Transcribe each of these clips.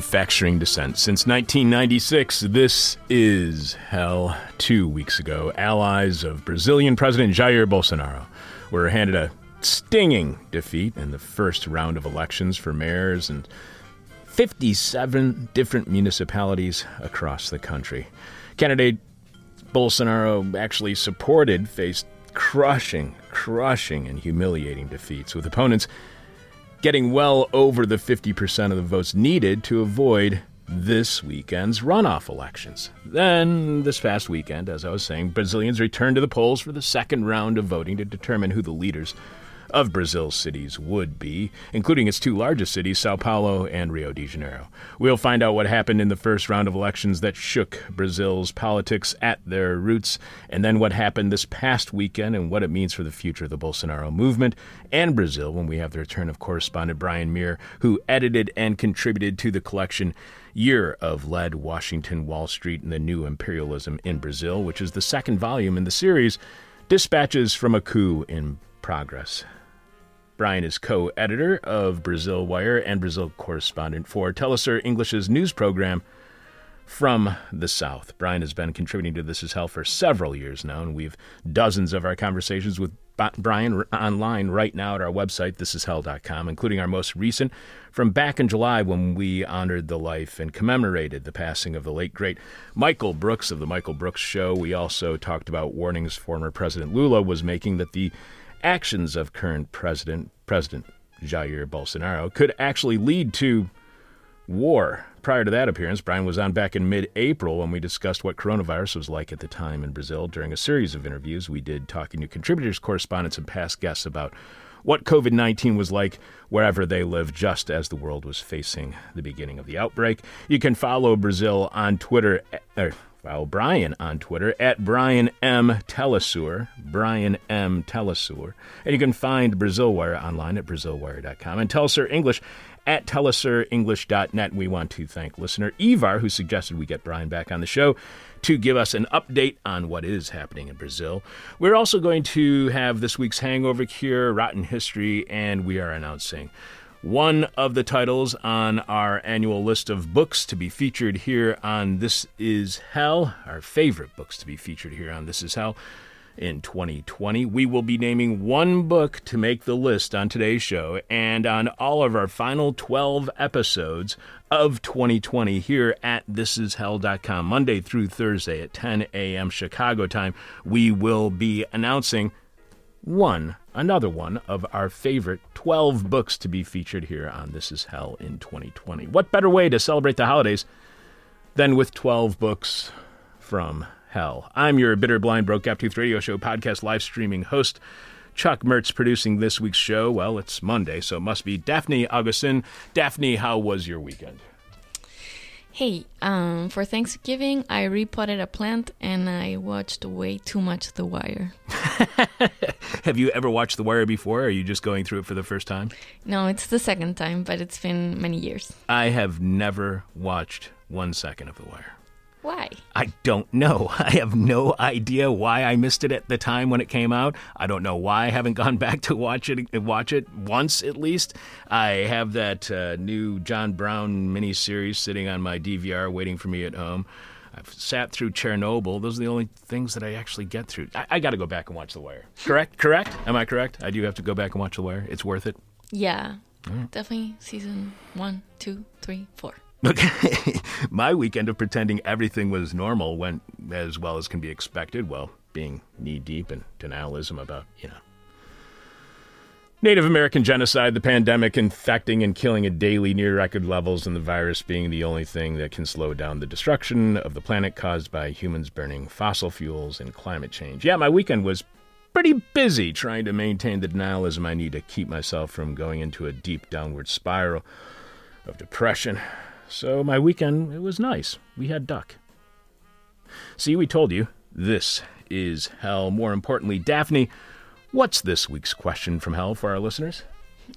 Manufacturing dissent since 1996. This is hell. Two weeks ago, allies of Brazilian President Jair Bolsonaro were handed a stinging defeat in the first round of elections for mayors and 57 different municipalities across the country. Candidate Bolsonaro actually supported faced crushing, crushing, and humiliating defeats, with opponents getting well over the 50% of the votes needed to avoid this weekend's runoff elections. Then, this past weekend, as I was saying, Brazilians returned to the polls for the second round of voting to determine who the leaders of Brazil's cities would be, including its two largest cities, Sao Paulo and Rio de Janeiro. We'll find out what happened in the first round of elections that shook Brazil's politics at their roots, and then what happened this past weekend and what it means for the future of the Bolsonaro movement and Brazil when we have the return of correspondent Brian Mier, who edited and contributed to the collection Year of Lead, Washington, Wall Street, and the New Imperialism in Brazil, which is the second volume in the series, Dispatches from a Coup in Progress. Brian is co editor of Brazil Wire and Brazil correspondent for Telesur English's news program from the South. Brian has been contributing to This Is Hell for several years now, and we've dozens of our conversations with Brian online right now at our website, thisishell.com, including our most recent from back in July when we honored the life and commemorated the passing of the late, great Michael Brooks of The Michael Brooks Show. We also talked about warnings former President Lula was making that the actions of current President, President Jair Bolsonaro, could actually lead to war. Prior to that appearance, Brian was on back in mid April when we discussed what coronavirus was like at the time in Brazil during a series of interviews we did talking to contributors, correspondents, and past guests about what COVID 19 was like wherever they lived, just as the world was facing the beginning of the outbreak. You can follow Brazil on Twitter. Er, follow Brian on Twitter at Brian M. Telesur, Brian M. Telesur. And you can find Brazil Wire online at BrazilWire.com and Telesur English at telesurenglish.net. We want to thank listener Ivar, who suggested we get Brian back on the show to give us an update on what is happening in Brazil. We're also going to have this week's Hangover Cure, Rotten History, and we are announcing one of the titles on our annual list of books to be featured here on This Is Hell, our favorite books to be featured here on This Is Hell. In 2020, we will be naming one book to make the list on today's show and on all of our final 12 episodes of 2020 here at thisishell.com. Monday through Thursday at 10 a.m. Chicago time, we will be announcing one, another one of our favorite 12 books to be featured here on This Is Hell in 2020. What better way to celebrate the holidays than with 12 books from hell? I'm your bitter, blind, broke, gap tooth radio show podcast live streaming host. Chuck Mertz producing this week's show. Well, it's Monday, so it must be Daphne Augustin. Daphne, how was your weekend? Hey, um, for Thanksgiving, I repotted a plant and I watched way too much The Wire. Have you ever watched The Wire before? Or are you just going through it for the first time? No, it's the second time, but it's been many years. I have never watched one second of The Wire. Why? I don't know. I have no idea why I missed it at the time when it came out. I don't know why I haven't gone back to watch it watch it once at least. I have that uh, new John Brown miniseries sitting on my DVR waiting for me at home. I've sat through Chernobyl. Those are the only things that I actually get through. I, I got to go back and watch The Wire. Correct? Correct? Am I correct? I do have to go back and watch The Wire. It's worth it. Yeah, definitely season one, two, three, four. Okay. My weekend of pretending everything was normal went as well as can be expected, well, being knee deep in denialism about, you know, Native American genocide, the pandemic infecting and killing at daily near record levels, and the virus being the only thing that can slow down the destruction of the planet caused by humans burning fossil fuels and climate change. Yeah, my weekend was pretty busy trying to maintain the denialism I need to keep myself from going into a deep downward spiral of depression. So my weekend, it was nice. We had duck. See, we told you, this is hell. More importantly, Daphne What's this week's question from hell for our listeners?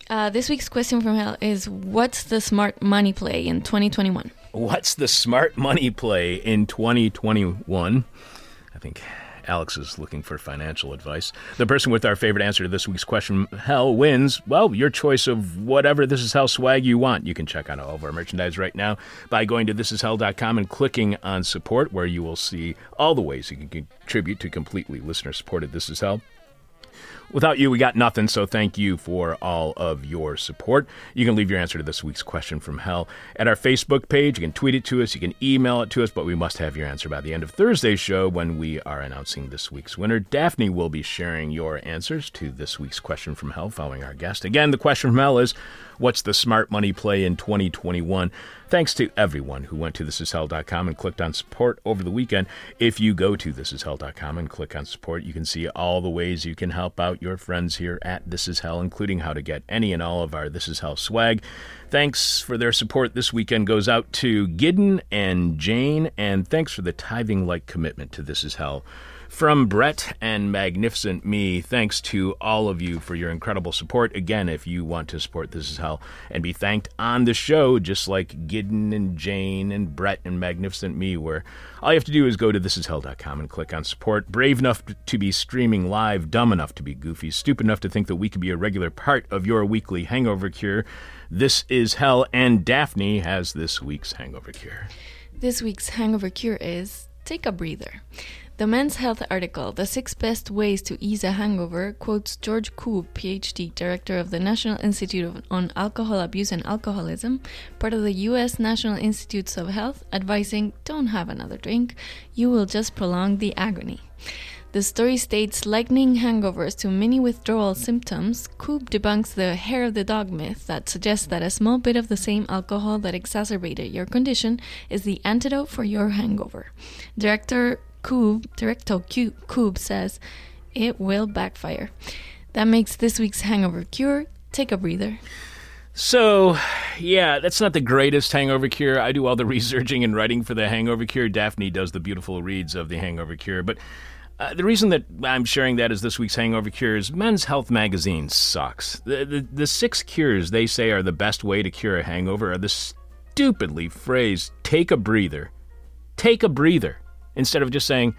Uh, this week's question from hell is What's the smart money play in 2021? What's the smart money play in 2021? I think Alex is looking for financial advice. The person with our favorite answer to this week's question, hell, wins. Well, your choice of whatever This Is Hell swag you want. You can check out all of our merchandise right now by going to thisishell.com and clicking on support, where you will see all the ways you can contribute to completely listener supported This Is Hell. Without you, we got nothing, so thank you for all of your support. You can leave your answer to this week's question from hell at our Facebook page. You can tweet it to us, you can email it to us, but we must have your answer by the end of Thursday's show when we are announcing this week's winner. Daphne will be sharing your answers to this week's question from hell following our guest. Again, the question from hell is What's the smart money play in 2021? Thanks to everyone who went to thisishell.com and clicked on support over the weekend. If you go to thisishell.com and click on support, you can see all the ways you can help out your friends here at This Is Hell, including how to get any and all of our This Is Hell swag. Thanks for their support this weekend goes out to Gideon and Jane, and thanks for the tithing like commitment to This Is Hell from Brett and Magnificent Me, thanks to all of you for your incredible support. Again, if you want to support This Is Hell and be thanked on the show, just like Gideon and Jane and Brett and Magnificent Me, where all you have to do is go to thisishell.com and click on support. Brave enough to be streaming live, dumb enough to be goofy, stupid enough to think that we could be a regular part of your weekly hangover cure. This is Hell, and Daphne has this week's hangover cure. This week's hangover cure is take a breather. The Men's Health article, The Six Best Ways to Ease a Hangover, quotes George Koob, PhD, director of the National Institute on Alcohol Abuse and Alcoholism, part of the U.S. National Institutes of Health, advising don't have another drink, you will just prolong the agony. The story states likening hangovers to mini withdrawal symptoms. Koob debunks the hair of the dog myth that suggests that a small bit of the same alcohol that exacerbated your condition is the antidote for your hangover. Director Koob, Director Koob says it will backfire. That makes this week's hangover cure take a breather. So, yeah, that's not the greatest hangover cure. I do all the researching and writing for the hangover cure. Daphne does the beautiful reads of the hangover cure. But uh, the reason that I'm sharing that as this week's hangover cure is Men's Health magazine sucks. The, the, the six cures they say are the best way to cure a hangover are the stupidly phrased take a breather. Take a breather instead of just saying,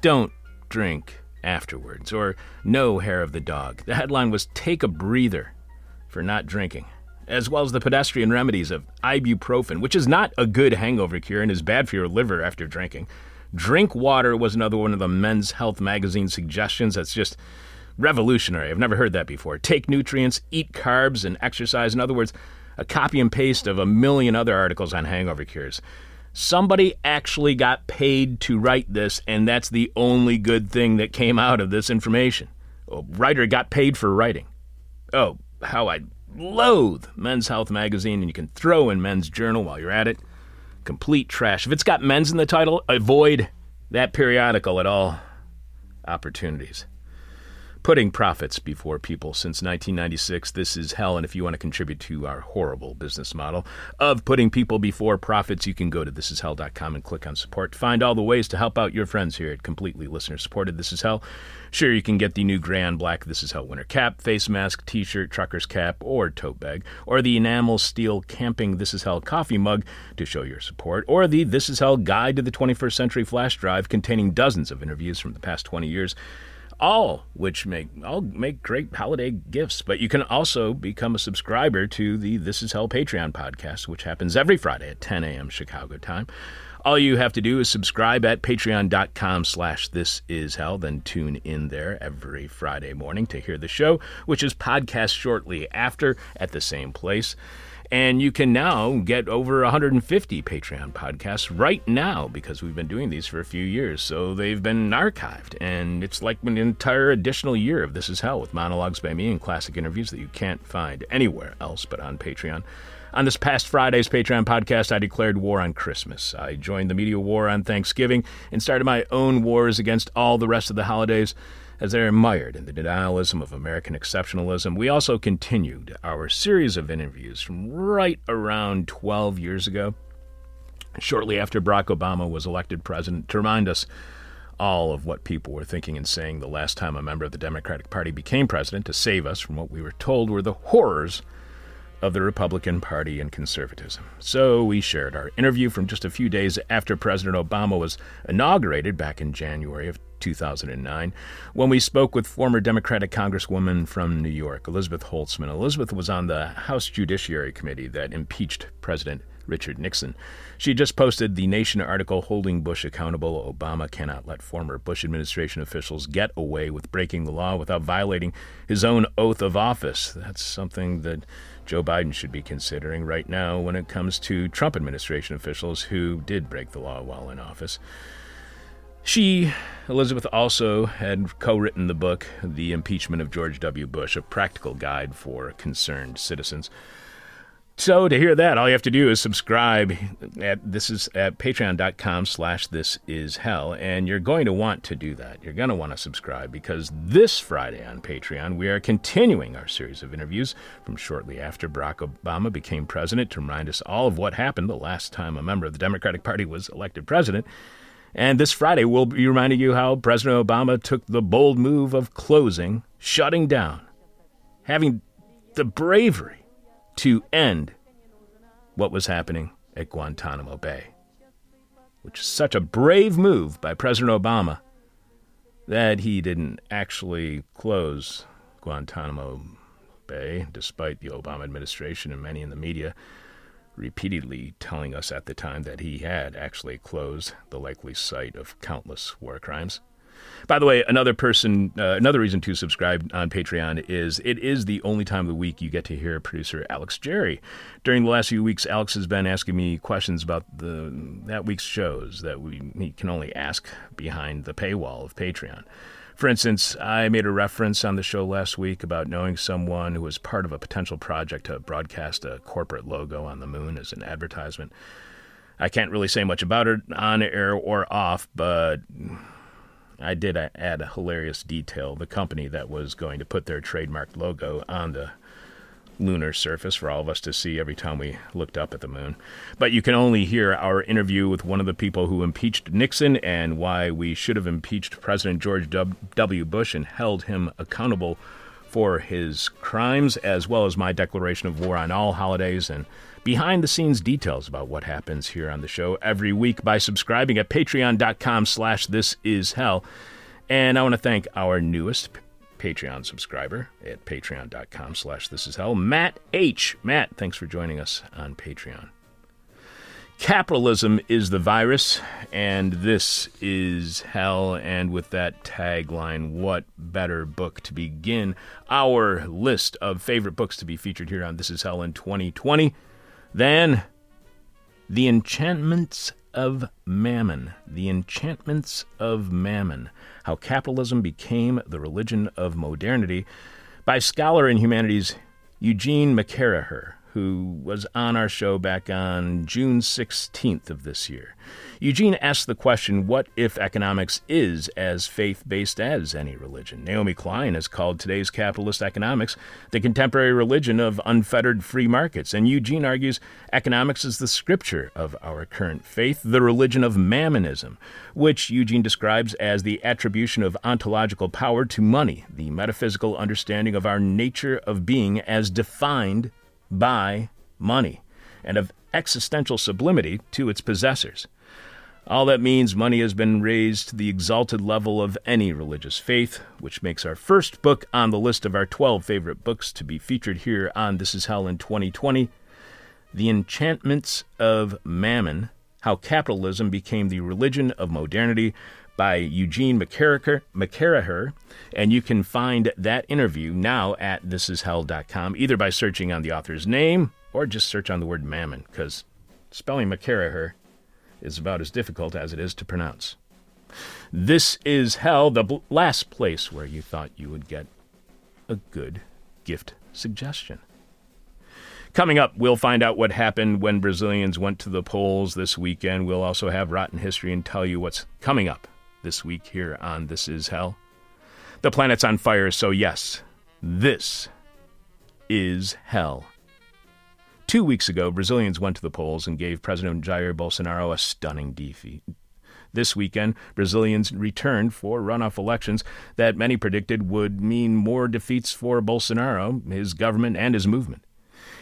don't drink afterwards, or no hair of the dog. The headline was Take a Breather for not drinking, as well as the pedestrian remedies of ibuprofen, which is not a good hangover cure and is bad for your liver after drinking. Drink water was another one of the Men's Health magazine suggestions that's just revolutionary. I've never heard that before. Take nutrients, eat carbs, and exercise. In other words, a copy and paste of a million other articles on hangover cures. Somebody actually got paid to write this, and that's the only good thing that came out of this information. A writer got paid for writing. Oh, how I loathe Men's Health magazine, and you can throw in Men's Journal while you're at it. Complete trash. If it's got men's in the title, avoid that periodical at all opportunities putting profits before people since 1996. This is hell. And if you want to contribute to our horrible business model of putting people before profits, you can go to thisishell.com and click on support. Find all the ways to help out your friends here at Completely Listener Supported This Is Hell. Sure, you can get the new Grand Black This Is Hell winter cap, face mask, t shirt, trucker's cap, or tote bag, or the enamel steel camping This Is Hell coffee mug to show your support, or the This Is Hell Guide to the 21st Century flash drive containing dozens of interviews from the past 20 years all which make all make great holiday gifts. But you can also become a subscriber to the This Is Hell Patreon podcast, which happens every Friday at 10 a.m. Chicago time. All you have to do is subscribe at patreon.com slash this is hell, then tune in there every Friday morning to hear the show, which is podcast shortly after at the same place. And you can now get over 150 Patreon podcasts right now because we've been doing these for a few years. So they've been archived. And it's like an entire additional year of This Is Hell with monologues by me and classic interviews that you can't find anywhere else but on Patreon. On this past Friday's Patreon podcast, I declared war on Christmas. I joined the media war on Thanksgiving and started my own wars against all the rest of the holidays as they're mired in the denialism of American exceptionalism. We also continued our series of interviews from right around 12 years ago, shortly after Barack Obama was elected president, to remind us all of what people were thinking and saying the last time a member of the Democratic Party became president to save us from what we were told were the horrors of the Republican Party and conservatism. So we shared our interview from just a few days after President Obama was inaugurated back in January of 2009 when we spoke with former Democratic Congresswoman from New York, Elizabeth Holtzman. Elizabeth was on the House Judiciary Committee that impeached President Richard Nixon. She just posted the Nation article holding Bush accountable. Obama cannot let former Bush administration officials get away with breaking the law without violating his own oath of office. That's something that Joe Biden should be considering right now when it comes to Trump administration officials who did break the law while in office. She, Elizabeth, also had co written the book, The Impeachment of George W. Bush, a practical guide for concerned citizens. So to hear that, all you have to do is subscribe at this is at patreon.com slash this is hell. And you're going to want to do that. You're going to want to subscribe because this Friday on Patreon, we are continuing our series of interviews from shortly after Barack Obama became president to remind us all of what happened the last time a member of the Democratic Party was elected president. And this Friday, we'll be reminding you how President Obama took the bold move of closing, shutting down, having the bravery to end what was happening at Guantanamo Bay, which is such a brave move by President Obama that he didn't actually close Guantanamo Bay, despite the Obama administration and many in the media repeatedly telling us at the time that he had actually closed the likely site of countless war crimes. By the way, another person, uh, another reason to subscribe on Patreon is it is the only time of the week you get to hear producer Alex Jerry. During the last few weeks, Alex has been asking me questions about the that week's shows that we he can only ask behind the paywall of Patreon. For instance, I made a reference on the show last week about knowing someone who was part of a potential project to broadcast a corporate logo on the moon as an advertisement. I can't really say much about it on air or off, but I did add a hilarious detail. The company that was going to put their trademark logo on the lunar surface for all of us to see every time we looked up at the moon. But you can only hear our interview with one of the people who impeached Nixon and why we should have impeached President George W. Bush and held him accountable for his crimes, as well as my declaration of war on all holidays and behind the scenes details about what happens here on the show every week by subscribing at patreon.com slash this is hell. And I want to thank our newest Patreon subscriber at patreon.com slash this is hell, Matt H. Matt, thanks for joining us on Patreon. Capitalism is the virus, and this is hell. And with that tagline, what better book to begin our list of favorite books to be featured here on This Is Hell in 2020 then, The Enchantments of Mammon. The Enchantments of Mammon How Capitalism Became the Religion of Modernity by scholar in humanities Eugene McCarraher, who was on our show back on June 16th of this year. Eugene asks the question what if economics is as faith based as any religion? Naomi Klein has called today's capitalist economics the contemporary religion of unfettered free markets. And Eugene argues economics is the scripture of our current faith, the religion of mammonism, which Eugene describes as the attribution of ontological power to money, the metaphysical understanding of our nature of being as defined by money, and of existential sublimity to its possessors. All that means money has been raised to the exalted level of any religious faith, which makes our first book on the list of our 12 favorite books to be featured here on This Is Hell in 2020 The Enchantments of Mammon How Capitalism Became the Religion of Modernity by Eugene McCarraher, and you can find that interview now at thisishell.com, either by searching on the author's name or just search on the word mammon, because spelling McCarraher is about as difficult as it is to pronounce. This is hell, the last place where you thought you would get a good gift suggestion. Coming up, we'll find out what happened when Brazilians went to the polls this weekend. We'll also have Rotten History and tell you what's coming up this week here on This Is Hell. The planet's on fire, so yes, this is hell. Two weeks ago, Brazilians went to the polls and gave President Jair Bolsonaro a stunning defeat. This weekend, Brazilians returned for runoff elections that many predicted would mean more defeats for Bolsonaro, his government, and his movement.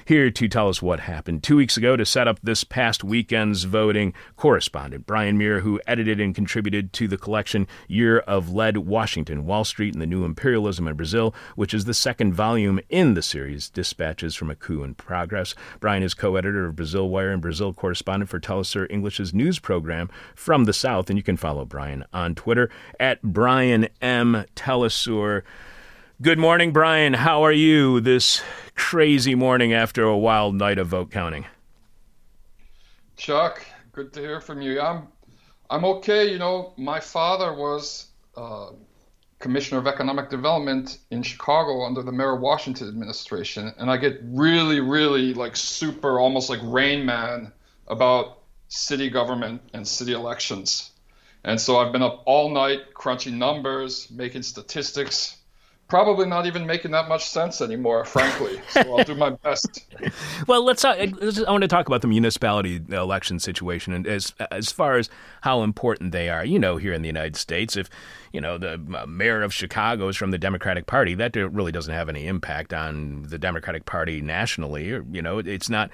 Here to tell us what happened two weeks ago to set up this past weekend's voting, correspondent Brian Mier, who edited and contributed to the collection Year of Lead Washington, Wall Street, and the New Imperialism in Brazil, which is the second volume in the series, Dispatches from a Coup in Progress. Brian is co editor of Brazil Wire and Brazil correspondent for Telesur English's news program from the South, and you can follow Brian on Twitter at Brian M. Telesur. Good morning, Brian. How are you this crazy morning after a wild night of vote counting? Chuck, good to hear from you. I'm I'm okay. You know, my father was uh, commissioner of economic development in Chicago under the Mayor Washington administration, and I get really, really like super, almost like Rain Man about city government and city elections. And so I've been up all night crunching numbers, making statistics, probably not even making that much sense anymore, frankly. So I'll do my best. well, let's. I want to talk about the municipality election situation, and as as far as how important they are. You know, here in the United States, if you know the uh, mayor of Chicago is from the Democratic Party, that really doesn't have any impact on the Democratic Party nationally. Or you know, it's not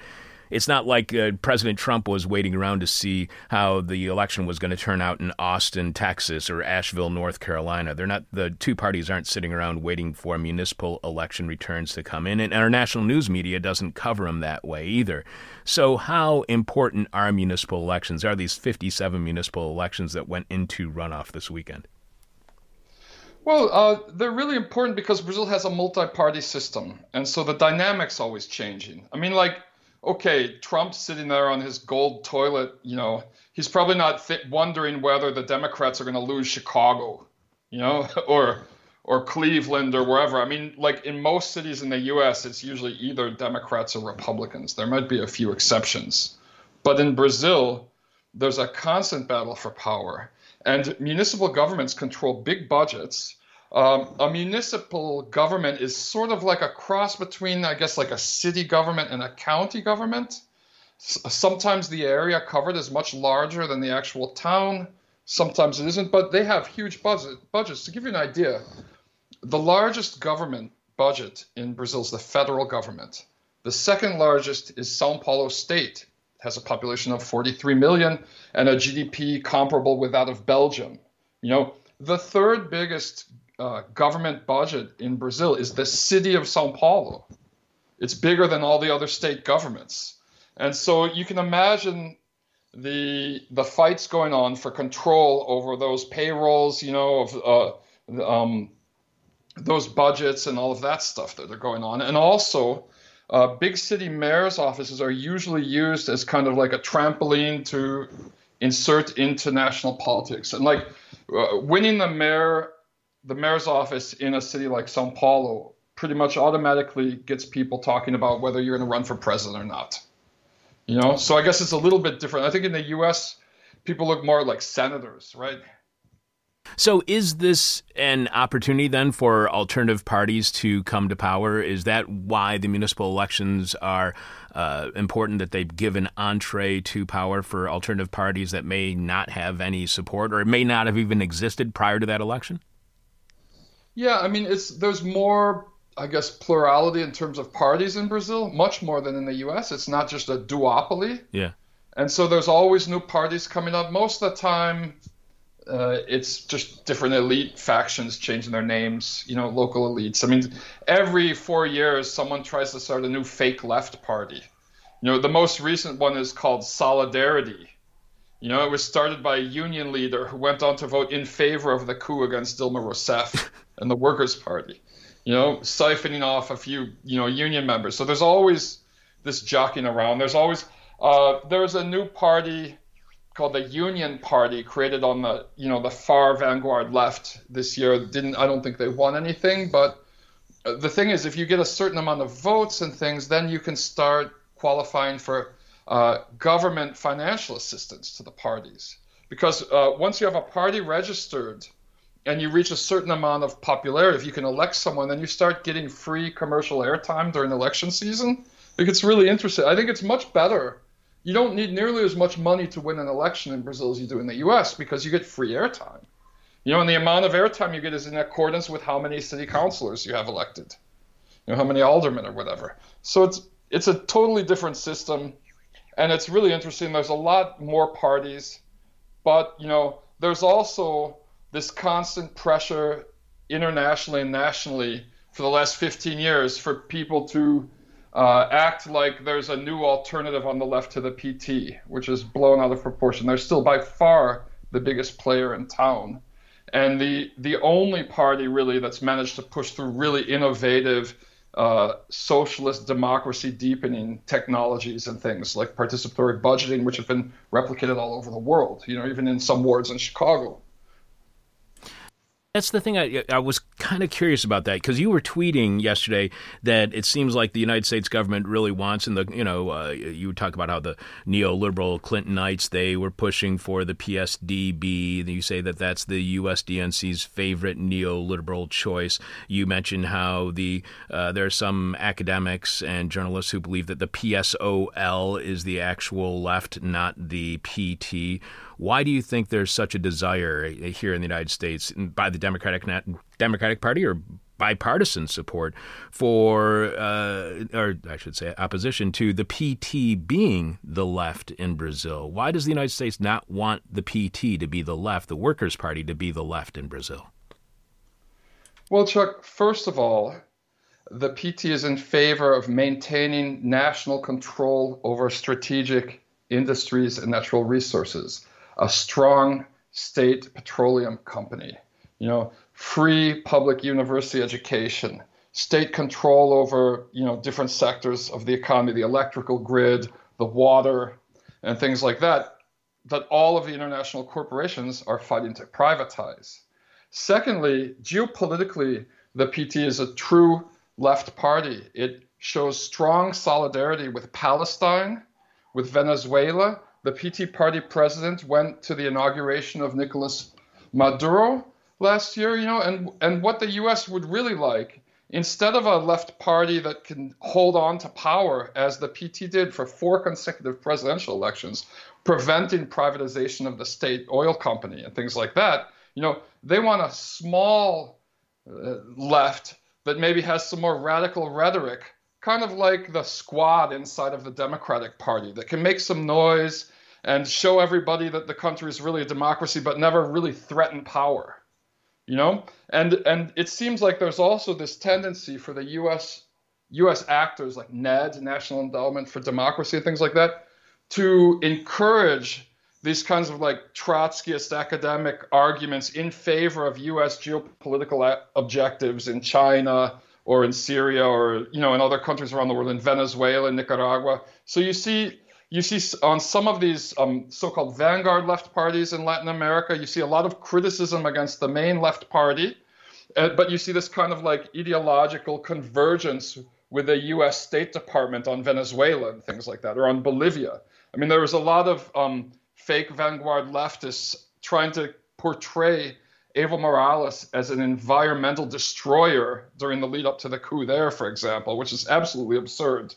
it's not like uh, President Trump was waiting around to see how the election was going to turn out in Austin, Texas, or Asheville, North Carolina. They're not the two parties aren't sitting around waiting for municipal election returns to come in, and our national news media doesn't cover them that way either. So, how important are municipal elections? Are these 57 municipal elections that went into runoff this weekend? Well, uh, they're really important because Brazil has a multi-party system, and so the dynamics always changing. I mean, like okay, Trump's sitting there on his gold toilet, you know, he's probably not th- wondering whether the Democrats are going to lose Chicago, you know, or or Cleveland or wherever. I mean, like in most cities in the U.S., it's usually either Democrats or Republicans. There might be a few exceptions, but in Brazil, there's a constant battle for power, and municipal governments control big budgets um, a municipal government is sort of like a cross between, I guess, like a city government and a county government. S- sometimes the area covered is much larger than the actual town. Sometimes it isn't, but they have huge budget, budgets. To give you an idea, the largest government budget in Brazil is the federal government. The second largest is Sao Paulo State, it has a population of 43 million and a GDP comparable with that of Belgium. You know, the third biggest uh, government budget in Brazil is the city of Sao Paulo. It's bigger than all the other state governments. And so you can imagine the the fights going on for control over those payrolls, you know, of uh, um, those budgets and all of that stuff that are going on. And also, uh, big city mayors' offices are usually used as kind of like a trampoline to insert into national politics. And like uh, winning the mayor the mayor's office in a city like Sao Paulo pretty much automatically gets people talking about whether you're going to run for president or not. You know, so I guess it's a little bit different. I think in the U.S., people look more like senators, right? So, is this an opportunity then for alternative parties to come to power? Is that why the municipal elections are uh, important? That they give an entree to power for alternative parties that may not have any support or may not have even existed prior to that election? Yeah, I mean, it's there's more, I guess, plurality in terms of parties in Brazil, much more than in the U.S. It's not just a duopoly. Yeah. And so there's always new parties coming up. Most of the time, uh, it's just different elite factions changing their names. You know, local elites. I mean, every four years, someone tries to start a new fake left party. You know, the most recent one is called Solidarity You know, it was started by a union leader who went on to vote in favor of the coup against Dilma Rousseff and the Workers' Party. You know, siphoning off a few, you know, union members. So there's always this jockeying around. There's always uh, there's a new party called the Union Party created on the you know the far vanguard left this year. Didn't I don't think they won anything, but uh, the thing is, if you get a certain amount of votes and things, then you can start qualifying for uh, government financial assistance to the parties. Because uh, once you have a party registered and you reach a certain amount of popularity, if you can elect someone, then you start getting free commercial airtime during election season. I think it's really interesting. I think it's much better. You don't need nearly as much money to win an election in Brazil as you do in the US because you get free airtime. You know, and the amount of airtime you get is in accordance with how many city councilors you have elected, you know, how many aldermen or whatever. So it's it's a totally different system, and it's really interesting. There's a lot more parties, but you know, there's also this constant pressure internationally and nationally for the last 15 years for people to uh, act like there's a new alternative on the left to the PT, which is blown out of proportion. They're still by far the biggest player in town and the the only party really that's managed to push through really innovative uh, socialist democracy deepening technologies and things like participatory budgeting, which have been replicated all over the world. You know, even in some wards in Chicago. That's the thing. I, I was kind of curious about that because you were tweeting yesterday that it seems like the United States government really wants, and the you know uh, you talk about how the neoliberal Clintonites they were pushing for the PSDB. You say that that's the USDNC's favorite neoliberal choice. You mentioned how the uh, there are some academics and journalists who believe that the PSOL is the actual left, not the PT. Why do you think there's such a desire here in the United States by the Democratic Democratic Party or bipartisan support for, uh, or I should say, opposition to the PT being the left in Brazil? Why does the United States not want the PT to be the left, the Workers' Party to be the left in Brazil? Well, Chuck, first of all, the PT is in favor of maintaining national control over strategic industries and natural resources a strong state petroleum company, you know, free public university education, state control over, you know, different sectors of the economy, the electrical grid, the water, and things like that, that all of the international corporations are fighting to privatize. Secondly, geopolitically, the PT is a true left party. It shows strong solidarity with Palestine, with Venezuela, the PT party president went to the inauguration of Nicolas Maduro last year, you know, and, and what the US would really like, instead of a left party that can hold on to power, as the PT did for four consecutive presidential elections, preventing privatization of the state oil company and things like that, you know, they want a small uh, left that maybe has some more radical rhetoric kind of like the squad inside of the Democratic Party that can make some noise and show everybody that the country is really a democracy, but never really threaten power. You know, and and it seems like there's also this tendency for the U.S. U.S. actors like NED, National Endowment for Democracy, and things like that, to encourage these kinds of like Trotskyist academic arguments in favor of U.S. geopolitical objectives in China or in Syria or you know in other countries around the world, in Venezuela, and Nicaragua. So you see you see on some of these um, so-called vanguard left parties in Latin America, you see a lot of criticism against the main left party, uh, but you see this kind of like ideological convergence with the U.S. State Department on Venezuela and things like that, or on Bolivia. I mean, there was a lot of um, fake vanguard leftists trying to portray Evo Morales as an environmental destroyer during the lead up to the coup there, for example, which is absolutely absurd.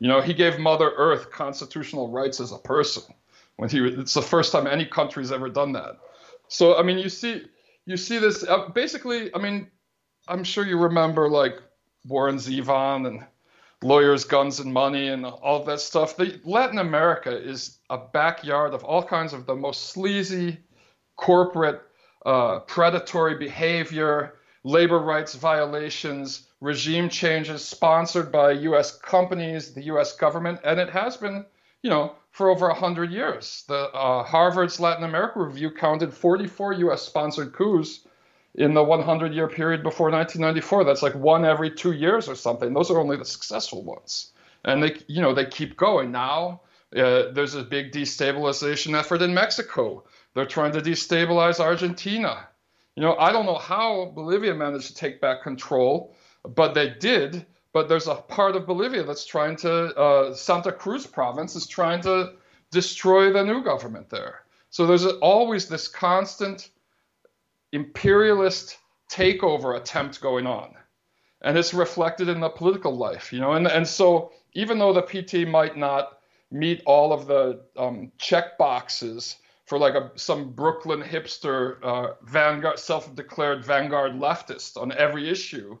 You know, he gave Mother Earth constitutional rights as a person. When he, it's the first time any country's ever done that. So I mean, you see, you see this. Uh, basically, I mean, I'm sure you remember like Warren Zevon and lawyers, guns, and money, and all that stuff. The, Latin America is a backyard of all kinds of the most sleazy, corporate, uh, predatory behavior, labor rights violations, regime changes sponsored by US companies, the US government, and it has been you know, for over 100 years. The uh, Harvard's Latin America review counted 44 U.S. sponsored coups in the 100 year period before 1994. That's like one every two years or something. Those are only the successful ones. And they, you know, they keep going. Now uh, there's a big destabilization effort in Mexico. They're trying to destabilize Argentina. You know, I don't know how Bolivia managed to take back control, but they did. But there's a part of Bolivia that's trying to, uh, Santa Cruz province is trying to destroy the new government there. So there's always this constant imperialist takeover attempt going on. And it's reflected in the political life, you know. And, and so even though the PT might not meet all of the um, check boxes for like a, some Brooklyn hipster uh, vanguard, self-declared vanguard leftist on every issue,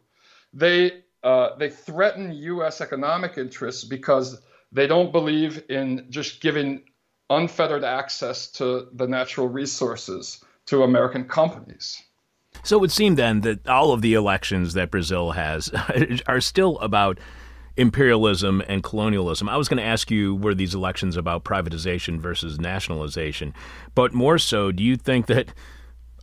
they uh, they threaten U.S. economic interests because they don't believe in just giving unfettered access to the natural resources to American companies. So it would seem then that all of the elections that Brazil has are still about imperialism and colonialism. I was going to ask you were these elections about privatization versus nationalization, but more so, do you think that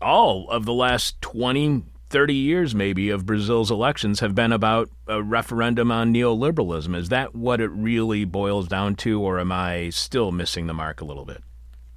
all of the last 20, 30 years maybe of Brazil's elections have been about a referendum on neoliberalism? Is that what it really boils down to, or am I still missing the mark a little bit?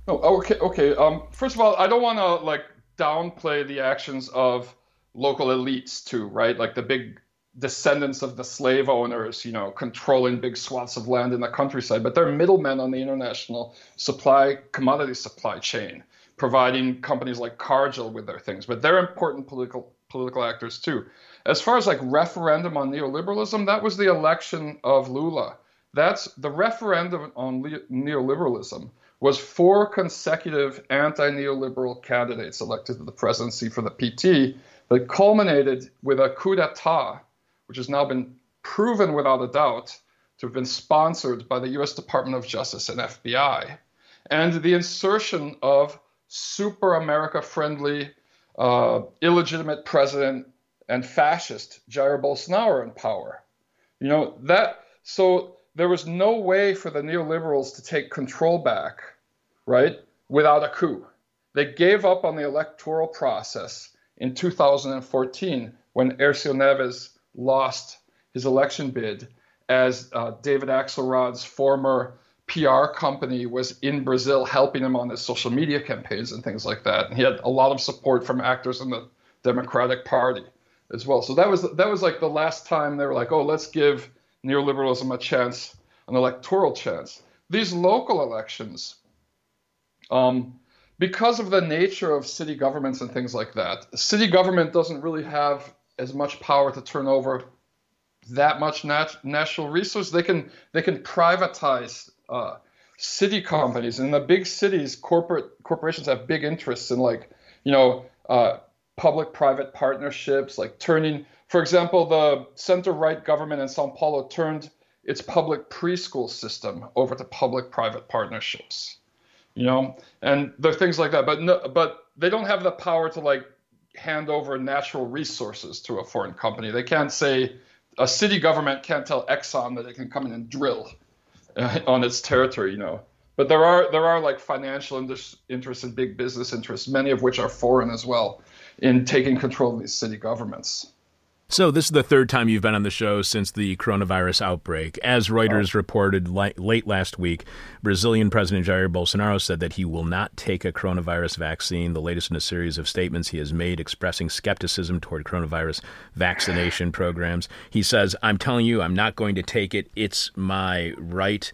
Oh, okay, okay. Um, first of all, I don't want to like downplay the actions of local elites too, right? Like the big descendants of the slave owners, you know, controlling big swaths of land in the countryside, but they're middlemen on the international supply commodity supply chain, providing companies like Cargill with their things. But they're important political political actors too. As far as like referendum on neoliberalism, that was the election of Lula. That's the referendum on le- neoliberalism was four consecutive anti-neoliberal candidates elected to the presidency for the PT that culminated with a coup d'etat, which has now been proven without a doubt to have been sponsored by the US Department of Justice and FBI, and the insertion of super America friendly, uh, illegitimate president and fascist Jair Bolsonaro in power. You know, that, so there was no way for the neoliberals to take control back, right, without a coup. They gave up on the electoral process in 2014 when Aécio Neves lost his election bid as uh, David Axelrod's former PR company was in Brazil helping him on his social media campaigns and things like that. And he had a lot of support from actors in the Democratic Party as well. So that was that was like the last time they were like, oh, let's give neoliberalism a chance, an electoral chance. These local elections, um, because of the nature of city governments and things like that, city government doesn't really have as much power to turn over that much nat- national resource. They can they can privatize uh, city companies. In the big cities, corporate corporations have big interests in like you know uh, public-private partnerships, like turning for example, the center right government in Sao Paulo turned its public preschool system over to public private partnerships. You know, and there are things like that, but no, but they don't have the power to like hand over natural resources to a foreign company. They can't say a city government can't tell Exxon that it can come in and drill uh, on its territory. You know, but there are there are like financial interests and big business interests, many of which are foreign as well, in taking control of these city governments. So, this is the third time you've been on the show since the coronavirus outbreak. As Reuters oh. reported li- late last week, Brazilian President Jair Bolsonaro said that he will not take a coronavirus vaccine, the latest in a series of statements he has made expressing skepticism toward coronavirus vaccination programs. He says, I'm telling you, I'm not going to take it. It's my right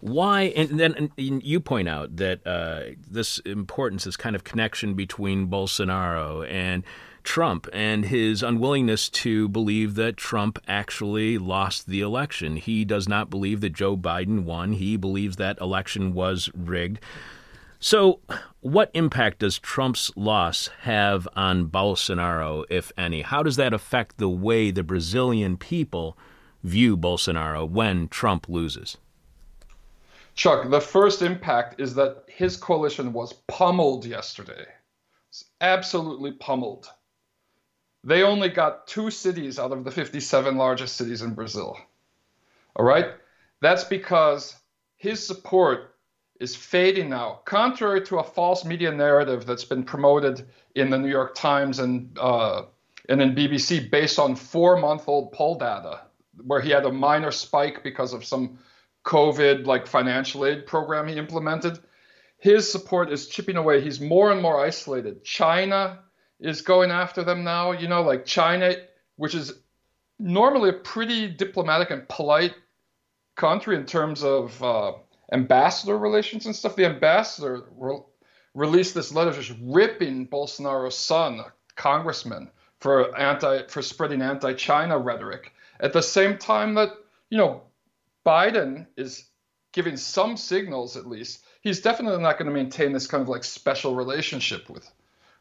why and then and you point out that uh, this importance this kind of connection between bolsonaro and Trump and his unwillingness to believe that Trump actually lost the election. He does not believe that Joe Biden won. He believes that election was rigged. So, what impact does Trump's loss have on Bolsonaro, if any? How does that affect the way the Brazilian people view Bolsonaro when Trump loses? Chuck, the first impact is that his coalition was pummeled yesterday. It's absolutely pummeled. They only got two cities out of the 57 largest cities in Brazil. All right? That's because his support is fading now, contrary to a false media narrative that's been promoted in the New York Times and uh, and in BBC based on four-month-old poll data, where he had a minor spike because of some COVID like financial aid program he implemented. His support is chipping away. He's more and more isolated. China is going after them now. You know, like China, which is normally a pretty diplomatic and polite country in terms of uh, ambassador relations and stuff. The ambassador re- released this letter just ripping Bolsonaro's son, a congressman, for anti for spreading anti-China rhetoric. At the same time that you know Biden is giving some signals, at least he's definitely not going to maintain this kind of like special relationship with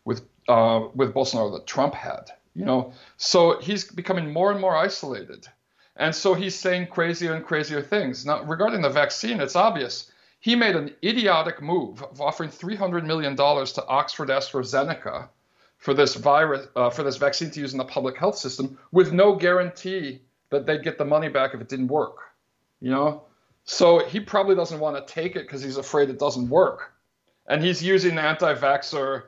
with uh, with Bolsonaro that Trump had. You know, so he's becoming more and more isolated. And so he's saying crazier and crazier things. Now, regarding the vaccine, it's obvious. He made an idiotic move of offering $300 million to Oxford AstraZeneca for this virus, uh, for this vaccine to use in the public health system, with no guarantee that they'd get the money back if it didn't work. You know, so he probably doesn't want to take it because he's afraid it doesn't work, and he's using anti-vaxxer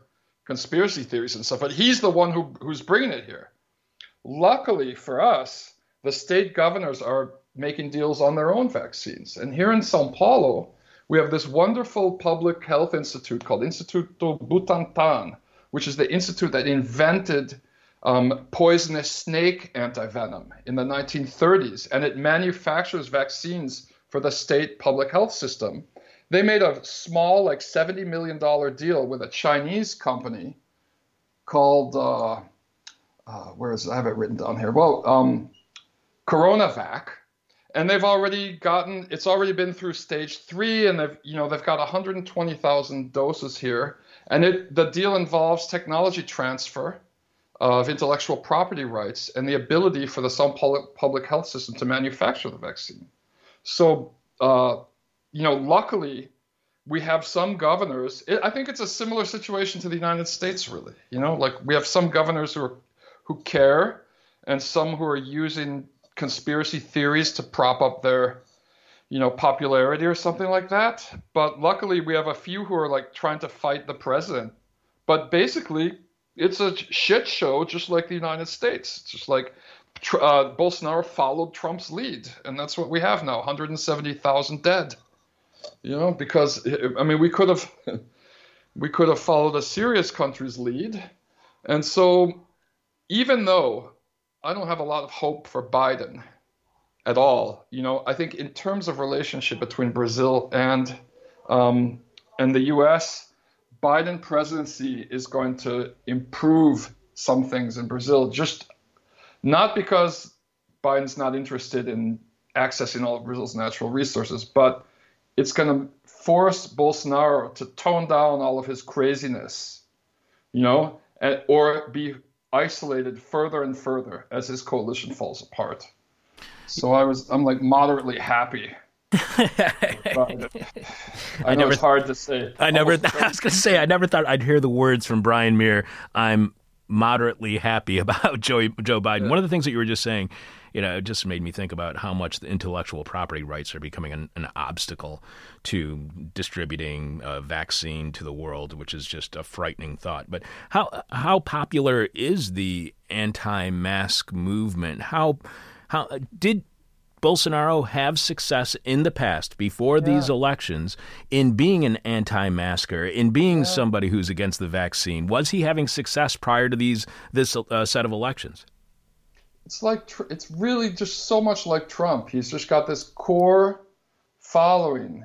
conspiracy theories and stuff. But he's the one who, who's bringing it here. Luckily for us, the state governors are making deals on their own vaccines. And here in Sao Paulo, we have this wonderful public health institute called Instituto Butantan, which is the institute that invented um, poisonous snake antivenom in the 1930s, and it manufactures vaccines for the state public health system. They made a small, like $70 million deal with a Chinese company called, uh, uh, where is it? I have it written down here. Well, um, CoronaVac, and they've already gotten it's already been through stage three, and they've you know they've got 120,000 doses here, and it the deal involves technology transfer of intellectual property rights and the ability for the Paulo public health system to manufacture the vaccine. So, uh, you know, luckily, we have some governors. It, I think it's a similar situation to the United States, really. You know, like we have some governors who are who care, and some who are using conspiracy theories to prop up their you know popularity or something like that but luckily we have a few who are like trying to fight the president but basically it's a shit show just like the united states it's just like uh, bolsonaro followed trump's lead and that's what we have now 170000 dead you know because i mean we could have we could have followed a serious country's lead and so even though I don't have a lot of hope for Biden at all. You know, I think in terms of relationship between Brazil and um, and the U.S., Biden presidency is going to improve some things in Brazil. Just not because Biden's not interested in accessing all of Brazil's natural resources, but it's going to force Bolsonaro to tone down all of his craziness, you know, and, or be isolated further and further as his coalition falls apart. So I was, I'm like moderately happy. I, I never, it's hard to say. I never, I was going to say, I never thought I'd hear the words from Brian Mier. I'm moderately happy about Joe, Joe Biden. Yeah. One of the things that you were just saying you know, it just made me think about how much the intellectual property rights are becoming an, an obstacle to distributing a vaccine to the world, which is just a frightening thought. But how how popular is the anti-mask movement? How how did Bolsonaro have success in the past, before yeah. these elections, in being an anti-masker, in being yeah. somebody who's against the vaccine? Was he having success prior to these this uh, set of elections? It's like it's really just so much like Trump. He's just got this core following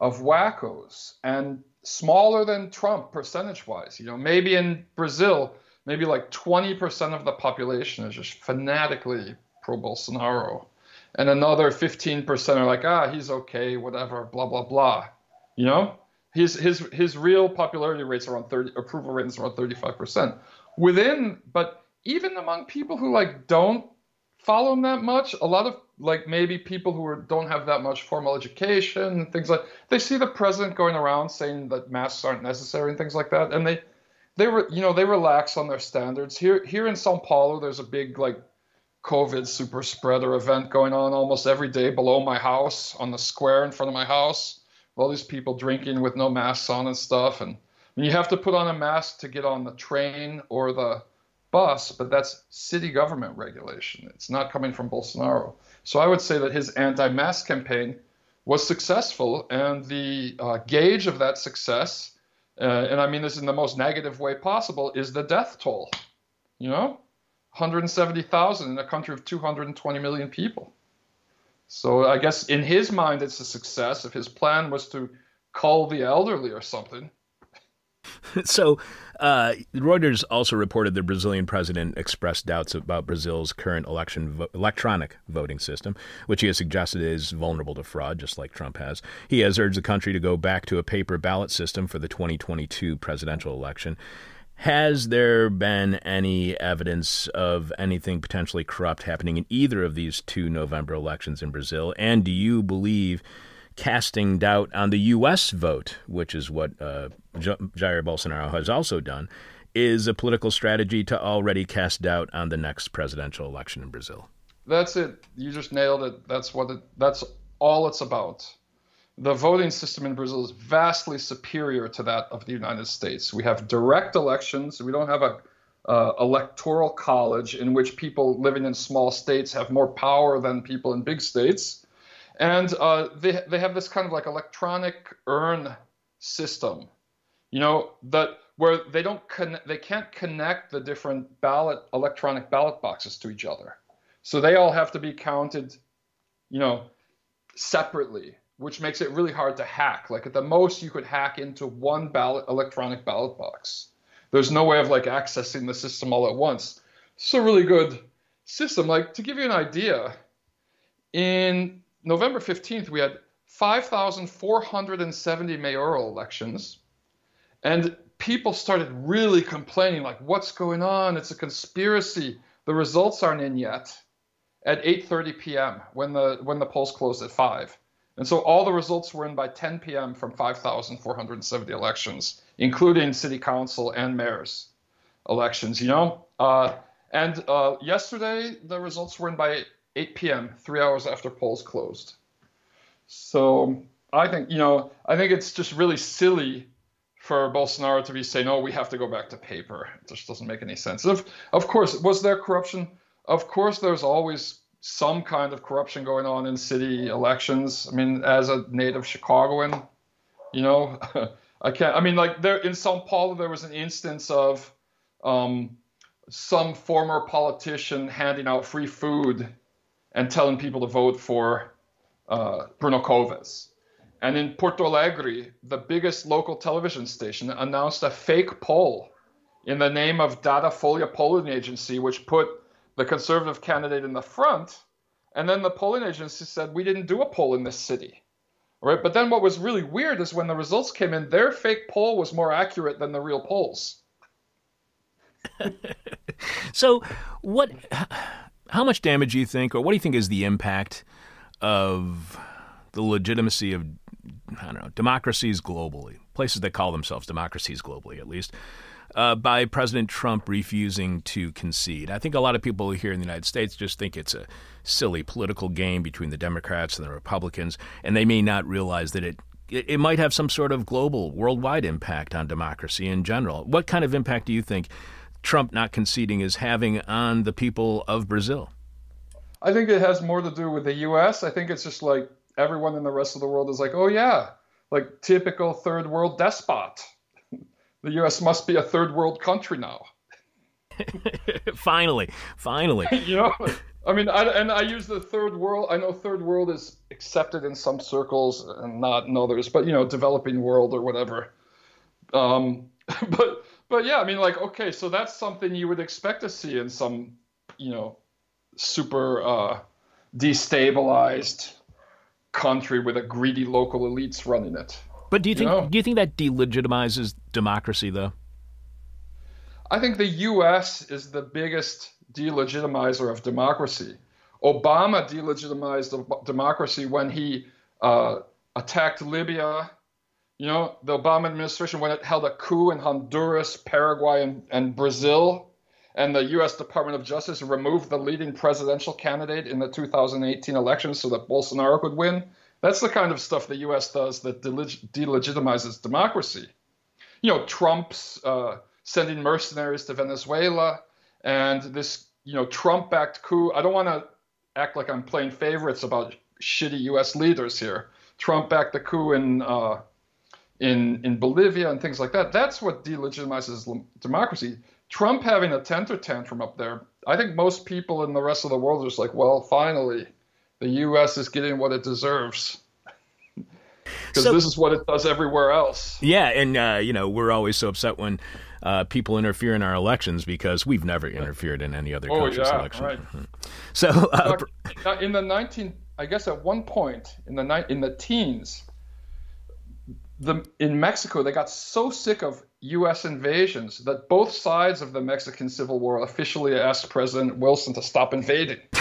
of wackos and smaller than Trump percentage wise. You know, maybe in Brazil, maybe like 20% of the population is just fanatically pro Bolsonaro. And another 15% are like, ah, he's okay, whatever, blah, blah, blah. You know? His, his, his real popularity rates around 30, approval rates around 35%. Within, but even among people who like don't follow him that much, a lot of like maybe people who are, don't have that much formal education, and things like they see the president going around saying that masks aren't necessary and things like that, and they they were you know they relax on their standards. Here here in São Paulo, there's a big like COVID super spreader event going on almost every day below my house on the square in front of my house. All these people drinking with no masks on and stuff. And you have to put on a mask to get on the train or the bus, but that's city government regulation. It's not coming from Bolsonaro. So I would say that his anti mask campaign was successful, and the uh, gauge of that success, uh, and I mean this in the most negative way possible, is the death toll. You know, 170,000 in a country of 220 million people. So I guess in his mind, it's a success. If his plan was to cull the elderly or something. so uh, Reuters also reported the Brazilian president expressed doubts about Brazil's current election vo- electronic voting system, which he has suggested is vulnerable to fraud, just like Trump has. He has urged the country to go back to a paper ballot system for the 2022 presidential election. Has there been any evidence of anything potentially corrupt happening in either of these two November elections in Brazil? And do you believe casting doubt on the U.S. vote, which is what uh, Jair Bolsonaro has also done, is a political strategy to already cast doubt on the next presidential election in Brazil? That's it. You just nailed it. That's what it, that's all it's about the voting system in Brazil is vastly superior to that of the United States. We have direct elections. We don't have a uh, electoral college in which people living in small states have more power than people in big states. And uh, they, they have this kind of like electronic urn system, you know, that where they don't they can't connect the different ballot electronic ballot boxes to each other. So they all have to be counted, you know, separately which makes it really hard to hack. Like at the most, you could hack into one ballot electronic ballot box. There's no way of like accessing the system all at once. It's a really good system. Like to give you an idea, in November 15th, we had 5,470 mayoral elections, and people started really complaining, like, "What's going on? It's a conspiracy. The results aren't in yet." At 8:30 p.m. when the when the polls closed at five. And so all the results were in by 10 p.m. from 5,470 elections, including city council and mayor's elections, you know? Uh, and uh, yesterday, the results were in by 8 p.m., three hours after polls closed. So I think, you know, I think it's just really silly for Bolsonaro to be saying, "Oh, we have to go back to paper." It just doesn't make any sense. Of, of course, was there corruption? Of course, there's always some kind of corruption going on in city elections. I mean, as a native Chicagoan, you know, I can't. I mean, like there in São Paulo, there was an instance of um, some former politician handing out free food and telling people to vote for uh, Bruno Covas. And in Porto Alegre, the biggest local television station announced a fake poll in the name of Datafolha polling agency, which put the conservative candidate in the front. And then the polling agency said, we didn't do a poll in this city. Right? But then what was really weird is when the results came in, their fake poll was more accurate than the real polls. so, what, how much damage do you think, or what do you think is the impact of the legitimacy of, I don't know, democracies globally, places that call themselves democracies globally at least, uh, by President Trump refusing to concede. I think a lot of people here in the United States just think it's a silly political game between the Democrats and the Republicans, and they may not realize that it it might have some sort of global, worldwide impact on democracy in general. What kind of impact do you think Trump not conceding is having on the people of Brazil? I think it has more to do with the U.S. I think it's just like everyone in the rest of the world is like, oh yeah, like typical third world despot the U.S. must be a third world country now. finally, finally. you know, I mean, I, and I use the third world. I know third world is accepted in some circles and not in others, but you know, developing world or whatever. Um, but but yeah, I mean, like, okay, so that's something you would expect to see in some, you know, super uh, destabilized country with a greedy local elites running it. But do you think know? do you think that delegitimizes democracy though? I think the U.S. is the biggest delegitimizer of democracy. Obama delegitimized democracy when he uh, attacked Libya. You know, the Obama administration when it held a coup in Honduras, Paraguay, and, and Brazil, and the U.S. Department of Justice removed the leading presidential candidate in the 2018 election so that Bolsonaro could win. That's the kind of stuff the U.S. does that delegitimizes democracy. You know, Trump's uh, sending mercenaries to Venezuela, and this, you know, Trump-backed coup. I don't want to act like I'm playing favorites about shitty U.S. leaders here. Trump backed the coup in uh, in in Bolivia and things like that. That's what delegitimizes democracy. Trump having a temper tantrum up there. I think most people in the rest of the world are just like, well, finally, the U.S. is getting what it deserves. Because so, this is what it does everywhere else. Yeah, and uh, you know we're always so upset when uh, people interfere in our elections because we've never interfered in any other oh, country's yeah, election. Right. Mm-hmm. So uh, in the 19, I guess at one point in the ni- in the teens, the in Mexico they got so sick of U.S. invasions that both sides of the Mexican Civil War officially asked President Wilson to stop invading.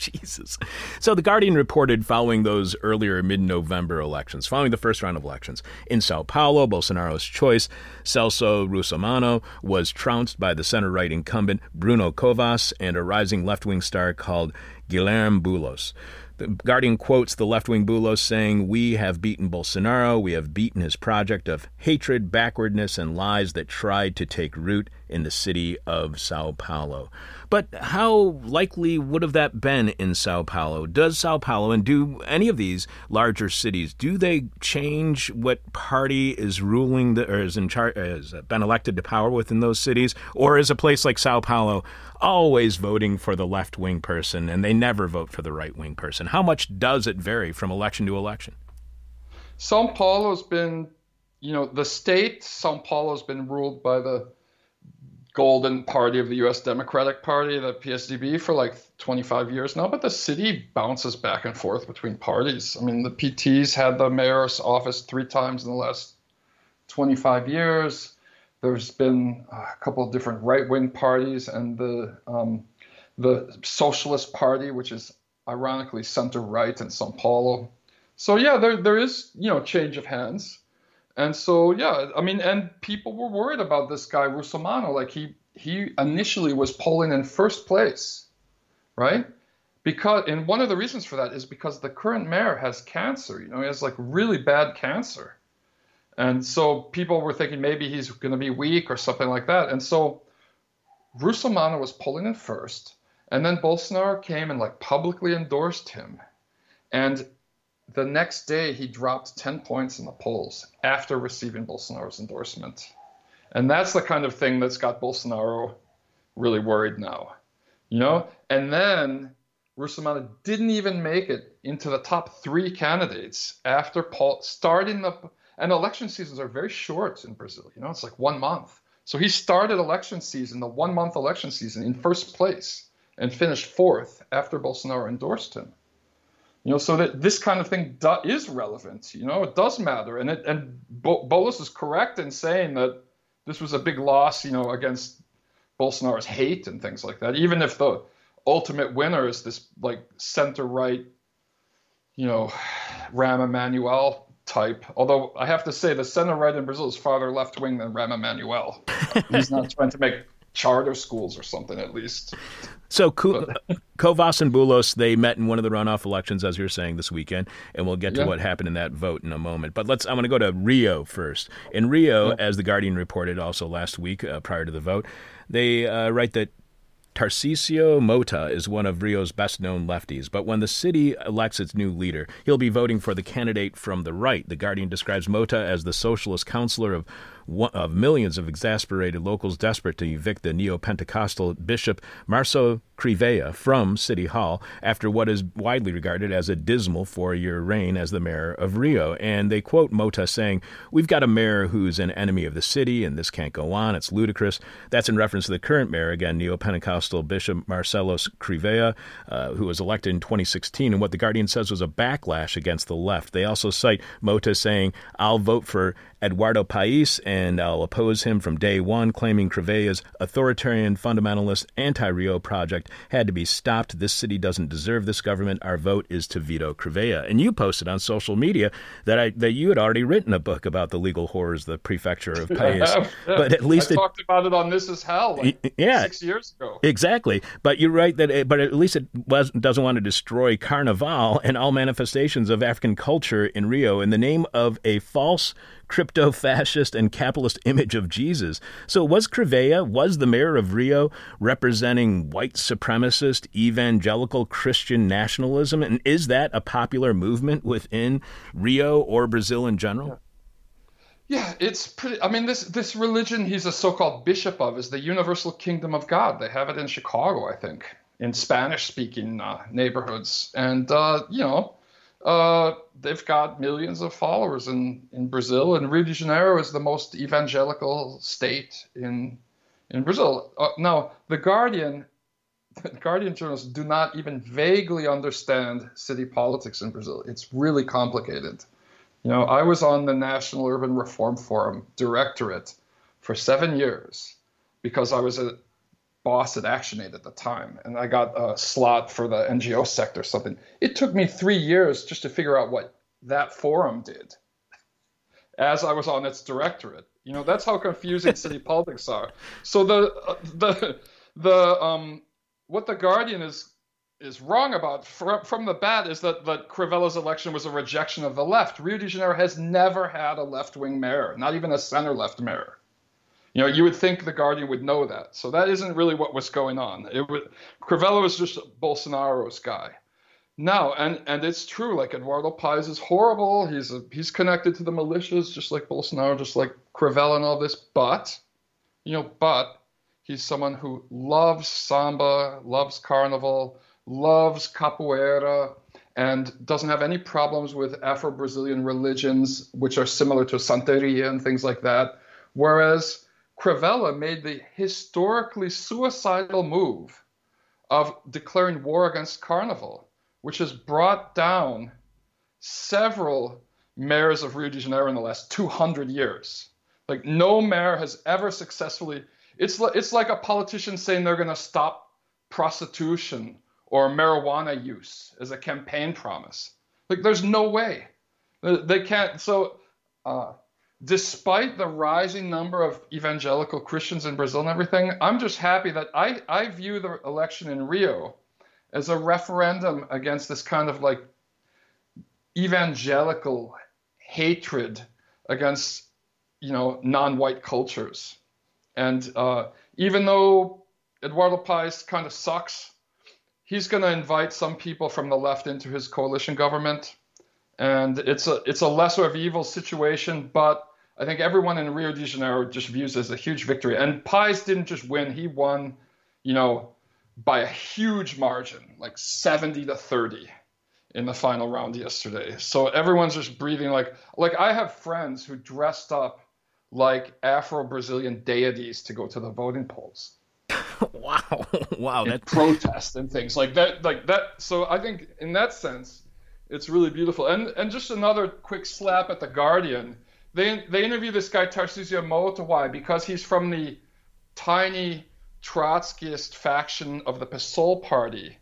Jesus. So the Guardian reported following those earlier mid-November elections, following the first round of elections in Sao Paulo, Bolsonaro's choice, Celso Russomanno, was trounced by the center-right incumbent Bruno Covas and a rising left-wing star called Guilherme Boulos. The Guardian quotes the left wing Boulos saying, We have beaten Bolsonaro. We have beaten his project of hatred, backwardness, and lies that tried to take root in the city of Sao Paulo. But how likely would have that been in Sao Paulo? Does Sao Paulo and do any of these larger cities do they change what party is ruling the, or is in charge has uh, been elected to power within those cities, or is a place like Sao Paulo always voting for the left wing person and they never vote for the right wing person? How much does it vary from election to election? Sao Paulo's been, you know, the state Sao Paulo's been ruled by the golden party of the U.S. Democratic Party, the PSDB, for like 25 years now. But the city bounces back and forth between parties. I mean, the PTs had the mayor's office three times in the last 25 years. There's been a couple of different right-wing parties, and the um, the Socialist Party, which is ironically center-right in São Paulo. So yeah, there there is you know change of hands. And so, yeah, I mean, and people were worried about this guy Russomanno. Like he he initially was polling in first place, right? Because and one of the reasons for that is because the current mayor has cancer. You know, he has like really bad cancer, and so people were thinking maybe he's going to be weak or something like that. And so, Russomanno was polling in first, and then Bolsonaro came and like publicly endorsed him, and the next day, he dropped 10 points in the polls after receiving Bolsonaro's endorsement. And that's the kind of thing that's got Bolsonaro really worried now. You know? And then Russomanno didn't even make it into the top three candidates after Paul starting the and election seasons are very short in Brazil. You know, it's like one month. So he started election season, the one month election season, in first place and finished fourth after Bolsonaro endorsed him. You know, so that this kind of thing do, is relevant. You know, it does matter, and it and Bo- Boulos is correct in saying that this was a big loss. You know, against Bolsonaro's hate and things like that. Even if the ultimate winner is this like center right, you know, Rahm Emanuel type. Although I have to say, the center right in Brazil is farther left wing than Rahm Emanuel. He's not trying to make charter schools or something at least. So Covas and Boulos, they met in one of the runoff elections, as you're saying, this weekend, and we'll get to yeah. what happened in that vote in a moment. But let's. I'm going to go to Rio first. In Rio, yeah. as the Guardian reported also last week, uh, prior to the vote, they uh, write that Tarcisio Motta is one of Rio's best known lefties, but when the city elects its new leader, he'll be voting for the candidate from the right. The Guardian describes Mota as the socialist counselor of of millions of exasperated locals desperate to evict the neo Pentecostal bishop Marcelo Crivella from City Hall after what is widely regarded as a dismal four year reign as the mayor of Rio. And they quote Motta saying, We've got a mayor who's an enemy of the city, and this can't go on. It's ludicrous. That's in reference to the current mayor, again, neo Pentecostal Bishop Marcelo Crivella, uh, who was elected in 2016, and what the Guardian says was a backlash against the left. They also cite Motta saying, I'll vote for Eduardo Paes, and I'll oppose him from day one, claiming Crivella's authoritarian, fundamentalist, anti Rio project had to be stopped. This city doesn't deserve this government. Our vote is to veto Crivella. And you posted on social media that I that you had already written a book about the legal horrors, the prefecture of Paes. But at least I it, talked about it on This Is Hell like yeah. six years ago. Exactly, but you're right that, it, but at least it was, doesn't want to destroy Carnival and all manifestations of African culture in Rio in the name of a false crypto-fascist and capitalist image of Jesus. So was Crivella, was the mayor of Rio representing white supremacist evangelical Christian nationalism, and is that a popular movement within Rio or Brazil in general? Yeah, it's pretty. I mean, this this religion he's a so-called bishop of is the Universal Kingdom of God. They have it in Chicago, I think, in Spanish-speaking uh, neighborhoods, and uh, you know, uh, they've got millions of followers in in Brazil. And Rio de Janeiro is the most evangelical state in in Brazil. Uh, now, the Guardian. The Guardian journalists do not even vaguely understand city politics in Brazil. It's really complicated. You know, I was on the National Urban Reform Forum directorate for seven years because I was a boss at ActionAid at the time, and I got a slot for the NGO sector. or Something. It took me three years just to figure out what that forum did. As I was on its directorate, you know, that's how confusing city politics are. So the the the um what the Guardian is is wrong about from, from the bat is that, that Crivella's election was a rejection of the left. Rio de Janeiro has never had a left wing mayor, not even a center left mayor. You know, you would think the Guardian would know that. So that isn't really what was going on. It was, Crivella was just Bolsonaro's guy. No, and and it's true. Like Eduardo Paes is horrible. He's a, he's connected to the militias, just like Bolsonaro, just like Crivella and all this. But, you know, but he's someone who loves samba, loves carnival, loves capoeira and doesn't have any problems with Afro Brazilian religions, which are similar to Santeria and things like that. Whereas Crivella made the historically suicidal move of declaring war against Carnival, which has brought down several mayors of Rio de Janeiro in the last 200 years. Like no mayor has ever successfully. It's like, it's like a politician saying they're going to stop prostitution or marijuana use as a campaign promise. Like, there's no way. They can't. So, uh, despite the rising number of evangelical Christians in Brazil and everything, I'm just happy that I, I view the election in Rio as a referendum against this kind of like evangelical hatred against, you know, non white cultures. And uh, even though Eduardo Paes kind of sucks he's going to invite some people from the left into his coalition government, and it's a it's a lesser of evil situation. But I think everyone in Rio de Janeiro just views it as a huge victory. And Paes didn't just win; he won, you know, by a huge margin, like 70 to 30 in the final round yesterday. So everyone's just breathing like like I have friends who dressed up like Afro-Brazilian deities to go to the voting polls. wow, wow, that protest and things like that, like that. So I think in that sense, it's really beautiful. And and just another quick slap at the Guardian. They they interview this guy Tarcísio Motta. Why? Because he's from the tiny Trotskyist faction of the PSOL party,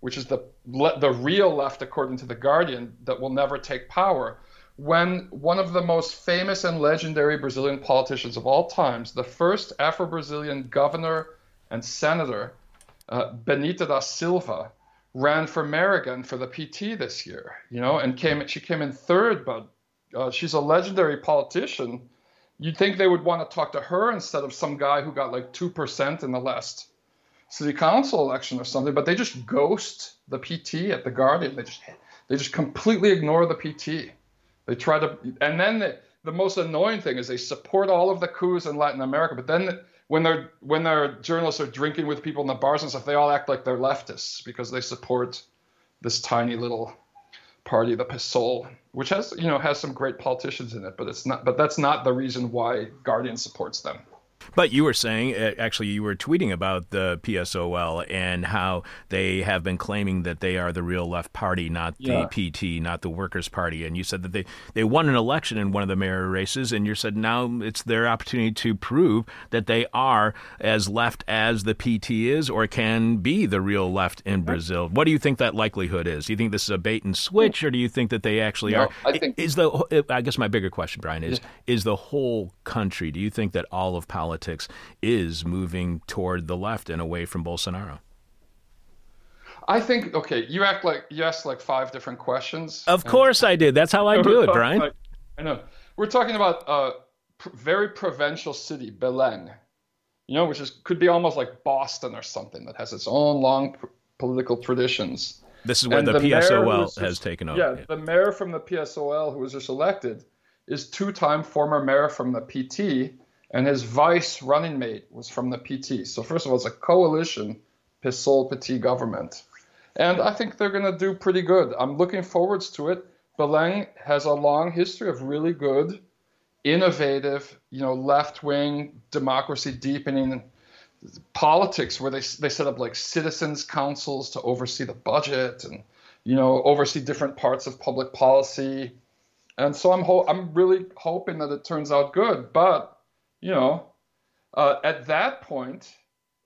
which is the the real left, according to the Guardian, that will never take power. When one of the most famous and legendary Brazilian politicians of all times, the first Afro-Brazilian governor and Senator uh, Benedita da Silva ran for mayor for the PT this year, you know, and came she came in third, but uh, she's a legendary politician. You'd think they would want to talk to her instead of some guy who got like two percent in the last city council election or something. But they just ghost the PT at the Guardian. They just they just completely ignore the PT. They try to, and then the, the most annoying thing is they support all of the coups in Latin America, but then when their when their journalists are drinking with people in the bars and stuff, they all act like they're leftists because they support this tiny little party, the PSOL, which has you know has some great politicians in it, but it's not. But that's not the reason why Guardian supports them. But you were saying, actually, you were tweeting about the PSOL and how they have been claiming that they are the real left party, not the. PT, not the Workers' Party. And you said that they, they won an election in one of the mayor races, and you said now it's their opportunity to prove that they are as left as the PT is or can be the real left in Brazil. What do you think that likelihood is? Do you think this is a bait and switch, or do you think that they actually no, are? I think, is the I guess my bigger question, Brian, is yeah. is the whole country? Do you think that all of politics politics is moving toward the left and away from Bolsonaro? I think okay, you act like you asked like five different questions. Of course I did. That's how I do it, Brian. Like, I know. We're talking about a very provincial city, Belém. You know, which is could be almost like Boston or something that has its own long p- political traditions. This is where the, the, PSOL just, has taken over. Yeah, yeah, the mayor from the PSOL who was just elected is two-time former mayor from the PT and his vice running mate was from the PT. So first of all, it's a coalition PSOL PT government, and I think they're going to do pretty good. I'm looking forwards to it. Belém has a long history of really good, innovative, you know, left-wing democracy deepening politics, where they they set up like citizens councils to oversee the budget and you know oversee different parts of public policy. And so I'm ho- I'm really hoping that it turns out good, but you know, uh, at that point,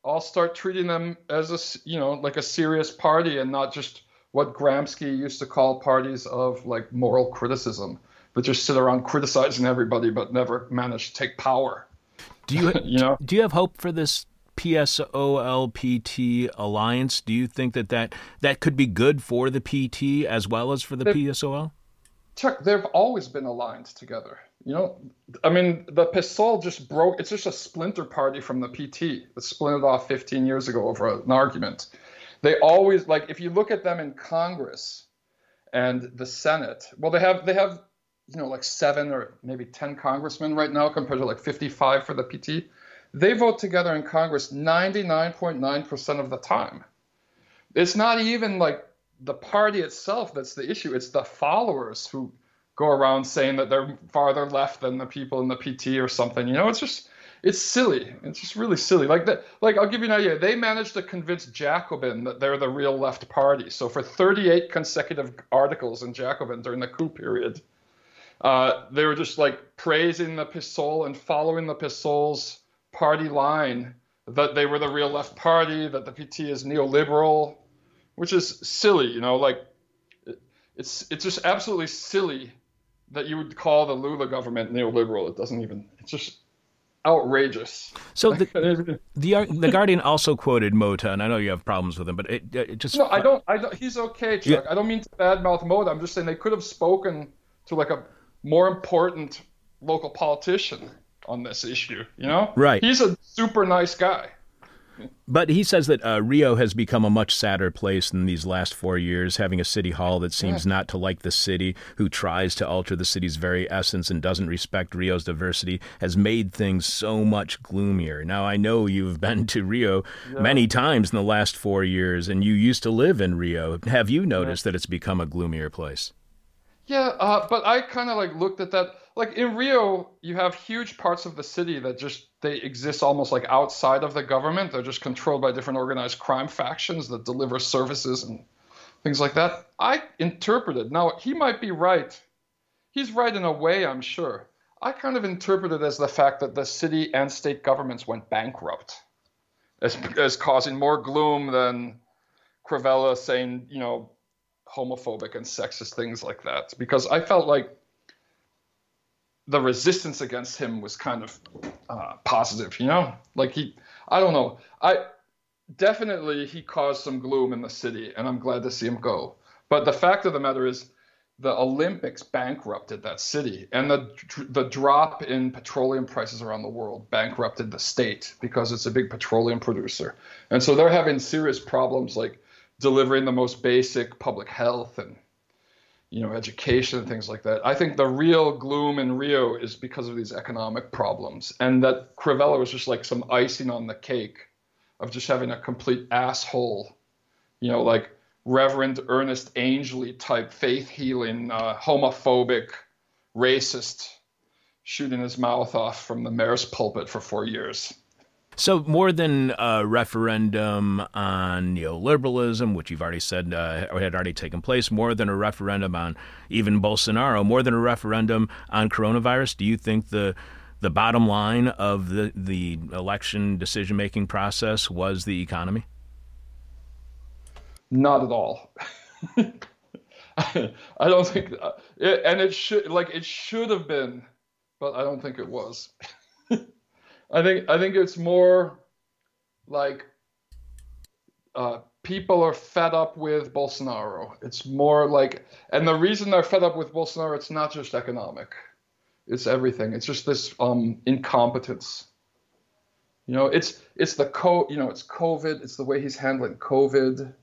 I'll start treating them as a, you know, like a serious party and not just what Gramsci used to call parties of like moral criticism that just sit around criticizing everybody but never manage to take power. Do you, you know? Do you have hope for this PSOLPT alliance? Do you think that, that that could be good for the PT as well as for the they've, PSOL? Chuck, they've always been aligned together. You know, I mean, the PSOL just broke. It's just a splinter party from the PT that splintered off 15 years ago over an argument. They always like if you look at them in Congress and the Senate. Well, they have they have you know like seven or maybe 10 congressmen right now compared to like 55 for the PT. They vote together in Congress 99.9% of the time. It's not even like the party itself that's the issue. It's the followers who go around saying that they're farther left than the people in the PT or something. You know, it's just it's silly. It's just really silly. Like that. Like I'll give you an idea. They managed to convince Jacobin that they're the real left party. So for 38 consecutive articles in Jacobin during the coup period, uh, they were just like praising the PSOL and following the PSOL's party line that they were the real left party, that the PT is neoliberal, which is silly. You know, like it's it's just absolutely silly that you would call the Lula government neoliberal. It doesn't even. It's just outrageous. So the the, uh, the Guardian also quoted Motta, and I know you have problems with him, but it, it just no, I don't. I don't. He's okay, Chuck. Yeah. I don't mean to badmouth Motta. I'm just saying they could have spoken to like a more important local politician on this issue. You know, right? He's a super nice guy. But he says that uh, Rio has become a much sadder place in these last four years, having a city hall that seems yeah. not to like the city, who tries to alter the city's very essence and doesn't respect Rio's diversity, has made things so much gloomier. Now, I know you've been to Rio yeah. many times in the last four years, and you used to live in Rio. Have you noticed yeah. that it's become a gloomier place? Yeah, uh, but I kind of like looked at that. Like in Rio, you have huge parts of the city that just they exist almost like outside of the government. They're just controlled by different organized crime factions that deliver services and things like that. I interpreted. Now he might be right. He's right in a way, I'm sure. I kind of interpreted as the fact that the city and state governments went bankrupt as, as causing more gloom than Crivella saying, you know, homophobic and sexist things like that because I felt like the resistance against him was kind of uh, positive, you know? Like he, I don't know. I definitely he caused some gloom in the city, and I'm glad to see him go. But the fact of the matter is, the Olympics bankrupted that city, and the the drop in petroleum prices around the world bankrupted the state because it's a big petroleum producer, and so they're having serious problems like delivering the most basic public health and you know education and things like that. I think the real gloom in Rio is because of these economic problems, and that Crivella was just like some icing on the cake of just having a complete asshole, you know, like Reverend Ernest Angley type faith healing, uh, homophobic, racist, shooting his mouth off from the mayor's pulpit for four years. So, more than a referendum on neoliberalism, which you've already said uh, had already taken place, more than a referendum on even Bolsonaro, more than a referendum on coronavirus, do you think the the bottom line of the the election decision making process was the economy? Not at all. I don't think, uh, it, and it should like it should have been, but I don't think it was. I think I think it's more like uh, people are fed up with Bolsonaro. It's more like, and the reason they're fed up with Bolsonaro, it's not just economic, it's everything. It's just this um, incompetence. You know, it's it's the co, you know, it's COVID. It's the way he's handling COVID.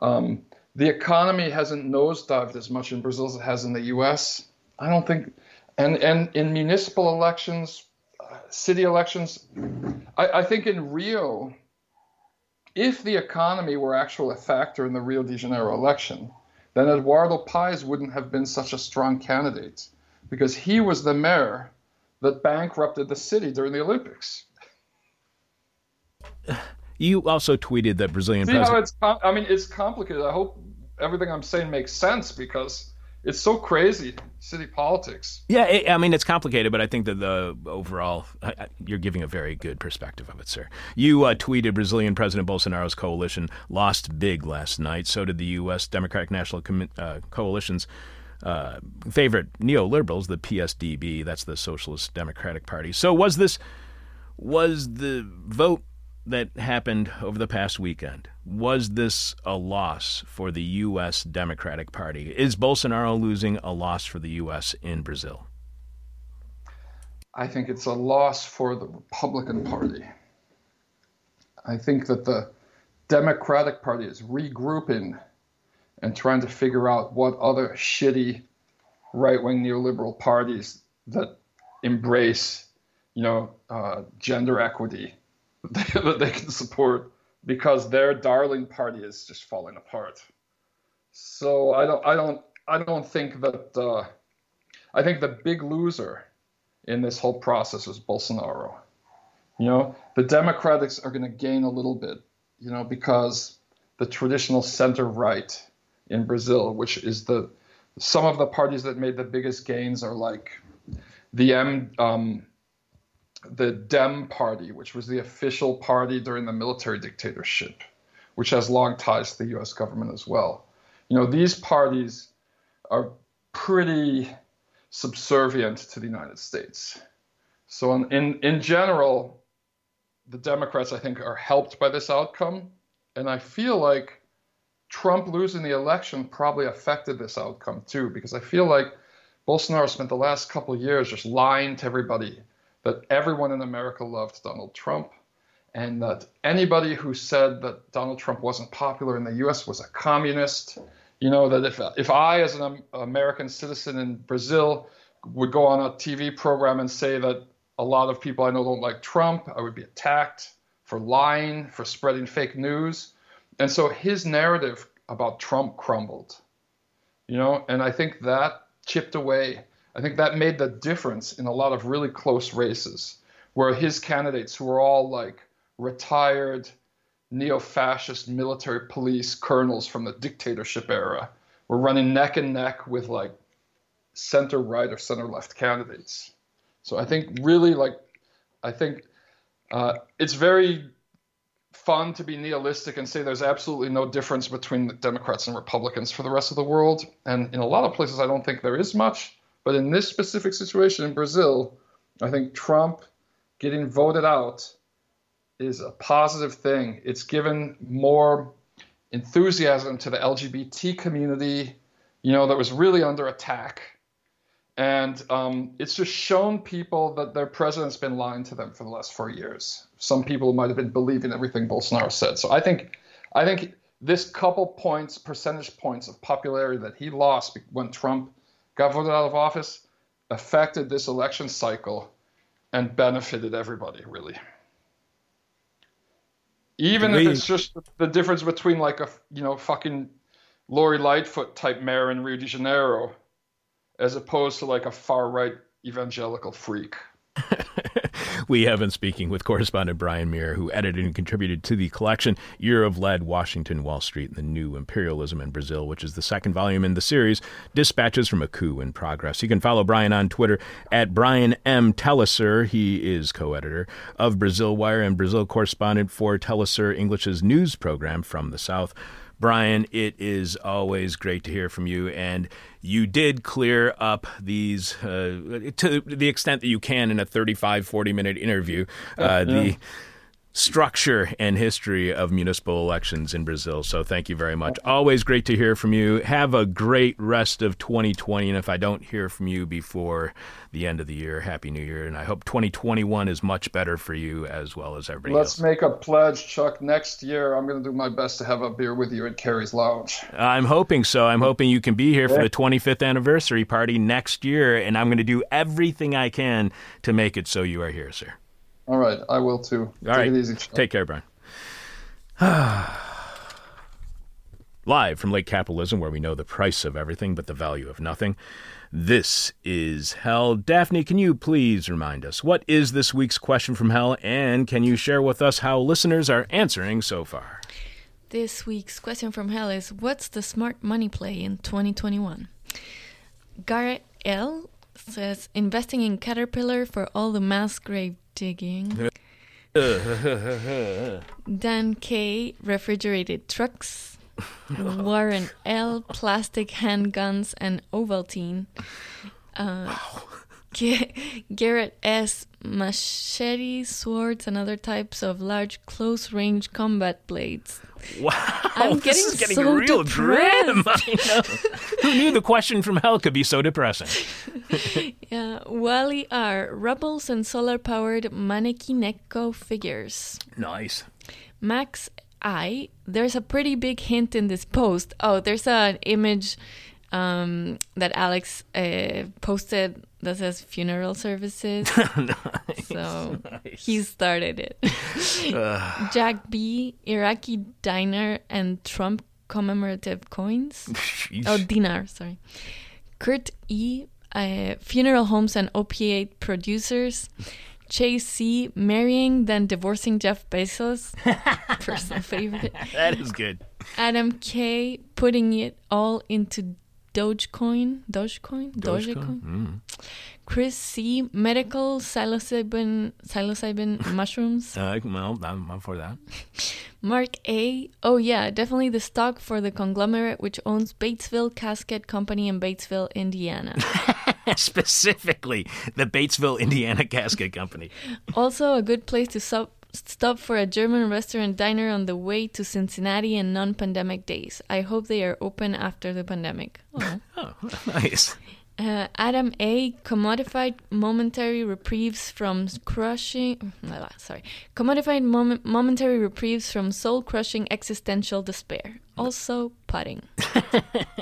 Um, the economy hasn't nosedived as much in Brazil as it has in the U.S. I don't think, and and in municipal elections, city elections, I, I think in Rio, if the economy were actually a factor in the Rio de Janeiro election, then Eduardo Paes wouldn't have been such a strong candidate because he was the mayor that bankrupted the city during the Olympics. You also tweeted that Brazilian See president. how it's? I mean, it's complicated. I hope everything I'm saying makes sense because it's so crazy city politics. Yeah it, i mean it's complicated but i think that the overall you're giving a very good perspective of it sir. You uh, tweeted brazilian president bolsonaro's coalition lost big last night. So did the u.s democratic national Com- uh, coalition's uh, favorite neoliberals the psdb that's the socialist democratic party. So was this was the vote that happened over the past weekend was this a loss for the U.S. Democratic Party? Is Bolsonaro losing a loss for the U.S. in Brazil? I think it's a loss for the Republican Party. I think that the Democratic Party is regrouping and trying to figure out what other shitty right wing neoliberal parties that embrace, you know, uh, gender equity that they can support because their darling party is just falling apart. So I don't, I don't, I don't think that. Uh, I think the big loser in this whole process was Bolsonaro. You know, the Democrats are going to gain a little bit, you know, because the traditional center right in Brazil, which is the some of the parties that made the biggest gains are like the M, um, the Dem Party, which was the official party during the military dictatorship, which has long ties to the US government as well. You know, these parties are pretty subservient to the United States. So, in, in, in general, the Democrats, I think, are helped by this outcome. And I feel like Trump losing the election probably affected this outcome too, because I feel like Bolsonaro spent the last couple years just lying to everybody that everyone in America loved Donald Trump, and that anybody who said that Donald Trump wasn't popular in the U.S. was a communist. You know that if if I, as an American citizen in Brazil, would go on a TV program and say that a lot of people I know don't like Trump, I would be attacked for lying, for spreading fake news, and so his narrative about Trump crumbled. You know, and I think that chipped away I think that made the difference in a lot of really close races where his candidates, who were all like retired neo fascist military police colonels from the dictatorship era, were running neck and neck with like center right or center left candidates. So I think really like, I think uh, it's very fun to be nihilistic and say there's absolutely no difference between the Democrats and Republicans for the rest of the world. And in a lot of places, I don't think there is much. But in this specific situation in Brazil, I think Trump getting voted out is a positive thing. It's given more enthusiasm to the LGBT community, you know, that was really under attack. And um, it's just shown people that their president's been lying to them for the last four years. Some people might have been believing everything Bolsonaro said. So I think, I think this couple points, percentage points of popularity that he lost when Trump got voted out of office affected this election cycle and benefited everybody really even if it's just the difference between like a you know fucking Lori Lightfoot type mayor in Rio de Janeiro as opposed to like a far right evangelical freak. we have been speaking with correspondent Brian Mier, who edited and contributed to the collection Year of Lead, Washington, Wall Street, and the New Imperialism in Brazil, which is the second volume in the series, Dispatches from a Coup in Progress. You can follow Brian on Twitter at Brian M. Telesur. He is co editor of Brazil Wire and Brazil correspondent for Telesur English's news program from the South. Brian, it is always great to hear from you. And you did clear up these uh, to the extent that you can in a 35, 40 minute interview. Uh, yeah. The structure and history of municipal elections in Brazil. So thank you very much. Always great to hear from you. Have a great rest of 2020. And if I don't hear from you before the end of the year, Happy New Year. And I hope 2021 is much better for you as well as everybody Let's else. make a pledge, Chuck. Next year, I'm going to do my best to have a beer with you at Carrie's Lounge. I'm hoping so. I'm hoping you can be here for the 25th anniversary party next year. And I'm going to do everything I can to make it so you are here, sir. All right, I will too. All Take right. it easy. Take care, Brian. Live from Late Capitalism, where we know the price of everything but the value of nothing. This is Hell. Daphne, can you please remind us what is this week's question from Hell, and can you share with us how listeners are answering so far? This week's question from Hell is What's the smart money play in 2021? Garrett L says investing in Caterpillar for all the mass grave digging. Dan K. Refrigerated trucks. Warren L. Plastic handguns and Ovaltine. Uh, wow. Garrett S. Machete, swords, and other types of large close range combat blades. Wow, I'm getting, this is getting so real depressed. grim. Who knew the question from hell could be so depressing? yeah, Wally R. Rebels and solar powered Manekineko figures. Nice. Max I. There's a pretty big hint in this post. Oh, there's an image um, that Alex uh, posted that says funeral services. nice, so nice. he started it. Jack B, Iraqi diner and Trump commemorative coins. Jeez. Oh, dinar, sorry. Kurt E, uh, funeral homes and opiate producers. Chase C, marrying then divorcing Jeff Bezos. Personal favorite. That is good. Adam K, putting it all into Dogecoin, Dogecoin, Dogecoin. Mm. Chris C. Medical psilocybin, psilocybin mushrooms. Uh, well, I'm, I'm for that. Mark A. Oh yeah, definitely the stock for the conglomerate which owns Batesville Casket Company in Batesville, Indiana. Specifically, the Batesville, Indiana Casket Company. also, a good place to sub stop for a German restaurant diner on the way to Cincinnati in non pandemic days. I hope they are open after the pandemic. Oh, oh nice. Uh, Adam A. Commodified momentary reprieves from crushing. Sorry. Commodified moment, momentary reprieves from soul crushing existential despair. Also, putting.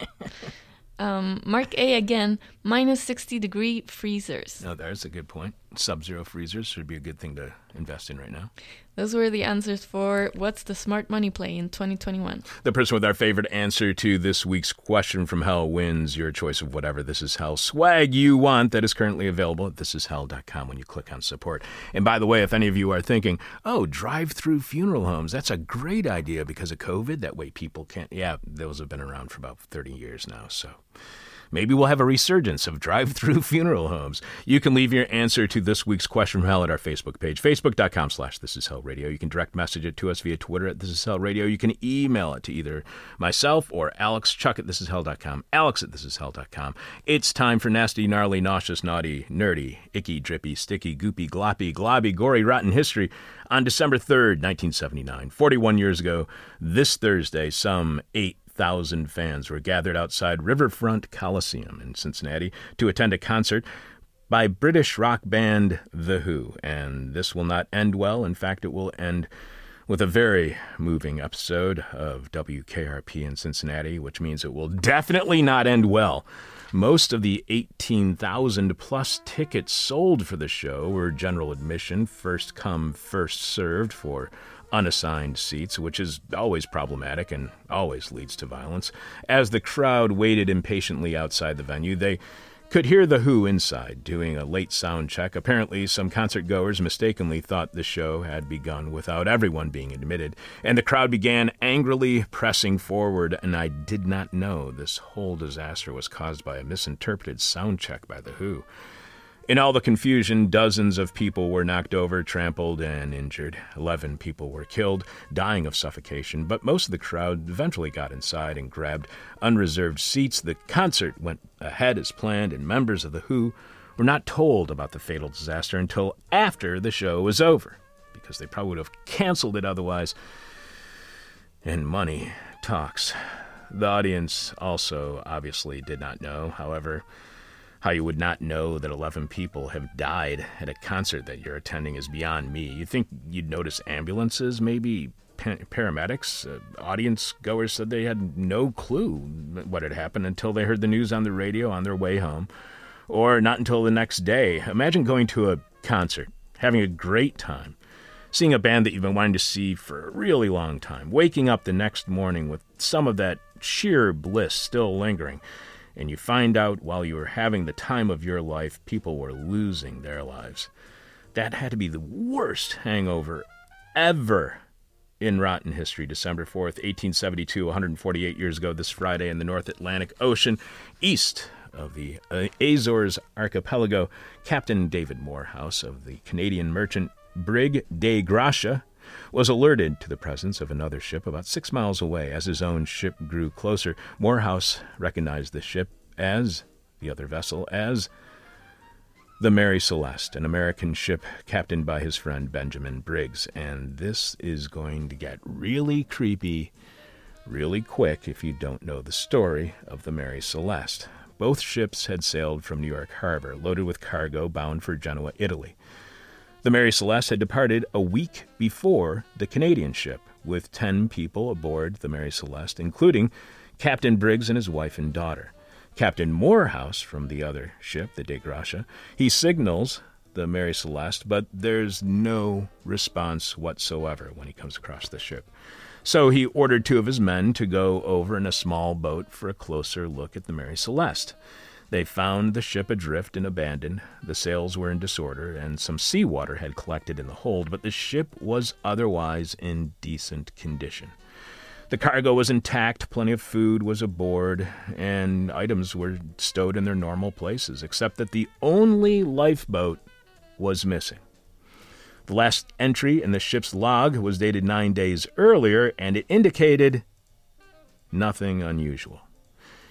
um, Mark A. again, minus 60 degree freezers. Oh, there's a good point. Sub zero freezers should be a good thing to invest in right now. Those were the answers for what's the smart money play in 2021. The person with our favorite answer to this week's question from hell wins your choice of whatever This Is Hell swag you want that is currently available at thisishell.com when you click on support. And by the way, if any of you are thinking, oh, drive through funeral homes, that's a great idea because of COVID. That way people can't. Yeah, those have been around for about 30 years now. So. Maybe we'll have a resurgence of drive through funeral homes. You can leave your answer to this week's question from hell at our Facebook page, facebook.com slash this is hell radio. You can direct message it to us via Twitter at this is hell radio. You can email it to either myself or Alex, Chuck at this is hell.com, Alex at this is hell.com. It's time for nasty, gnarly, nauseous, naughty, nerdy, icky, drippy, sticky, goopy, gloppy, globby, gory, rotten history. On December 3rd, 1979, 41 years ago, this Thursday, some eight thousand fans were gathered outside Riverfront Coliseum in Cincinnati to attend a concert by British rock band The Who. And this will not end well. In fact, it will end with a very moving episode of WKRP in Cincinnati, which means it will definitely not end well. Most of the 18,000 plus tickets sold for the show were general admission, first come, first served for unassigned seats, which is always problematic and always leads to violence. As the crowd waited impatiently outside the venue, they could hear The Who inside doing a late sound check. Apparently, some concert goers mistakenly thought the show had begun without everyone being admitted, and the crowd began angrily pressing forward. And I did not know this whole disaster was caused by a misinterpreted sound check by The Who. In all the confusion, dozens of people were knocked over, trampled, and injured. Eleven people were killed, dying of suffocation, but most of the crowd eventually got inside and grabbed unreserved seats. The concert went ahead as planned, and members of The Who were not told about the fatal disaster until after the show was over, because they probably would have canceled it otherwise. And money talks. The audience also obviously did not know, however. How you would not know that 11 people have died at a concert that you're attending is beyond me. You think you'd notice ambulances, maybe paramedics? Uh, audience goers said they had no clue what had happened until they heard the news on the radio on their way home, or not until the next day. Imagine going to a concert, having a great time, seeing a band that you've been wanting to see for a really long time, waking up the next morning with some of that sheer bliss still lingering and you find out while you were having the time of your life, people were losing their lives. That had to be the worst hangover ever in rotten history. December 4th, 1872, 148 years ago, this Friday in the North Atlantic Ocean, east of the uh, Azores archipelago, Captain David Morehouse of the Canadian merchant brig Dei Gratia was alerted to the presence of another ship about six miles away. As his own ship grew closer, Morehouse recognized the ship as the other vessel as the Mary Celeste, an American ship captained by his friend Benjamin Briggs. And this is going to get really creepy really quick if you don't know the story of the Mary Celeste. Both ships had sailed from New York Harbor, loaded with cargo bound for Genoa, Italy. The Mary Celeste had departed a week before the Canadian ship, with 10 people aboard the Mary Celeste, including Captain Briggs and his wife and daughter. Captain Morehouse from the other ship, the Dei Gratia, he signals the Mary Celeste, but there's no response whatsoever when he comes across the ship. So he ordered two of his men to go over in a small boat for a closer look at the Mary Celeste. They found the ship adrift and abandoned. The sails were in disorder, and some seawater had collected in the hold, but the ship was otherwise in decent condition. The cargo was intact, plenty of food was aboard, and items were stowed in their normal places, except that the only lifeboat was missing. The last entry in the ship's log was dated nine days earlier, and it indicated nothing unusual.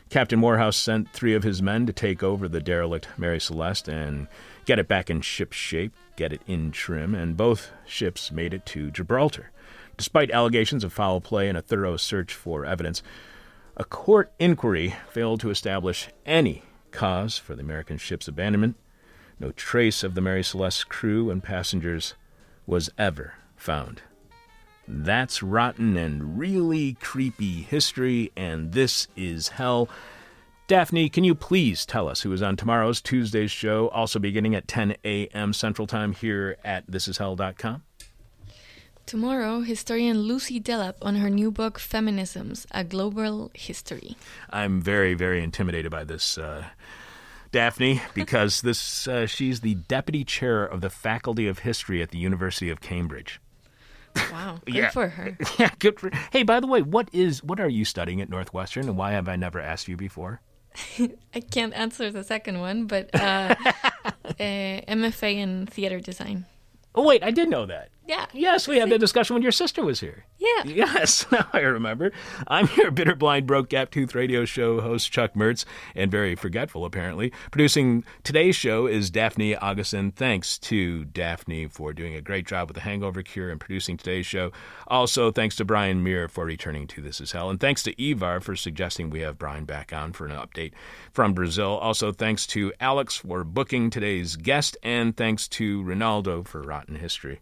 Captain Morehouse sent three of his men to take over the derelict Mary Celeste and get it back in ship shape, get it in trim, and both ships made it to Gibraltar. Despite allegations of foul play and a thorough search for evidence, a court inquiry failed to establish any cause for the American ship's abandonment. No trace of the Mary Celeste's crew and passengers was ever found. That's rotten and really creepy history, and this is hell. Daphne, can you please tell us who is on tomorrow's Tuesday's show, also beginning at 10 a.m. Central Time here at thisishell.com? Tomorrow, historian Lucy Delap on her new book, Feminisms A Global History. I'm very, very intimidated by this. Uh, Daphne, because this uh, she's the deputy chair of the Faculty of History at the University of Cambridge. Wow, good yeah. for her. Yeah, good for. Hey, by the way, what is what are you studying at Northwestern, and why have I never asked you before? I can't answer the second one, but uh, uh, MFA in theater design. Oh wait, I did know that. Yeah. Yes, we had that discussion when your sister was here. Yeah. Yes, now I remember. I'm your bitter, blind, broke, gap tooth radio show host, Chuck Mertz, and very forgetful, apparently. Producing today's show is Daphne Augustin. Thanks to Daphne for doing a great job with the hangover cure and producing today's show. Also, thanks to Brian Mier for returning to This Is Hell. And thanks to Ivar for suggesting we have Brian back on for an update from Brazil. Also, thanks to Alex for booking today's guest. And thanks to Ronaldo for Rotten History.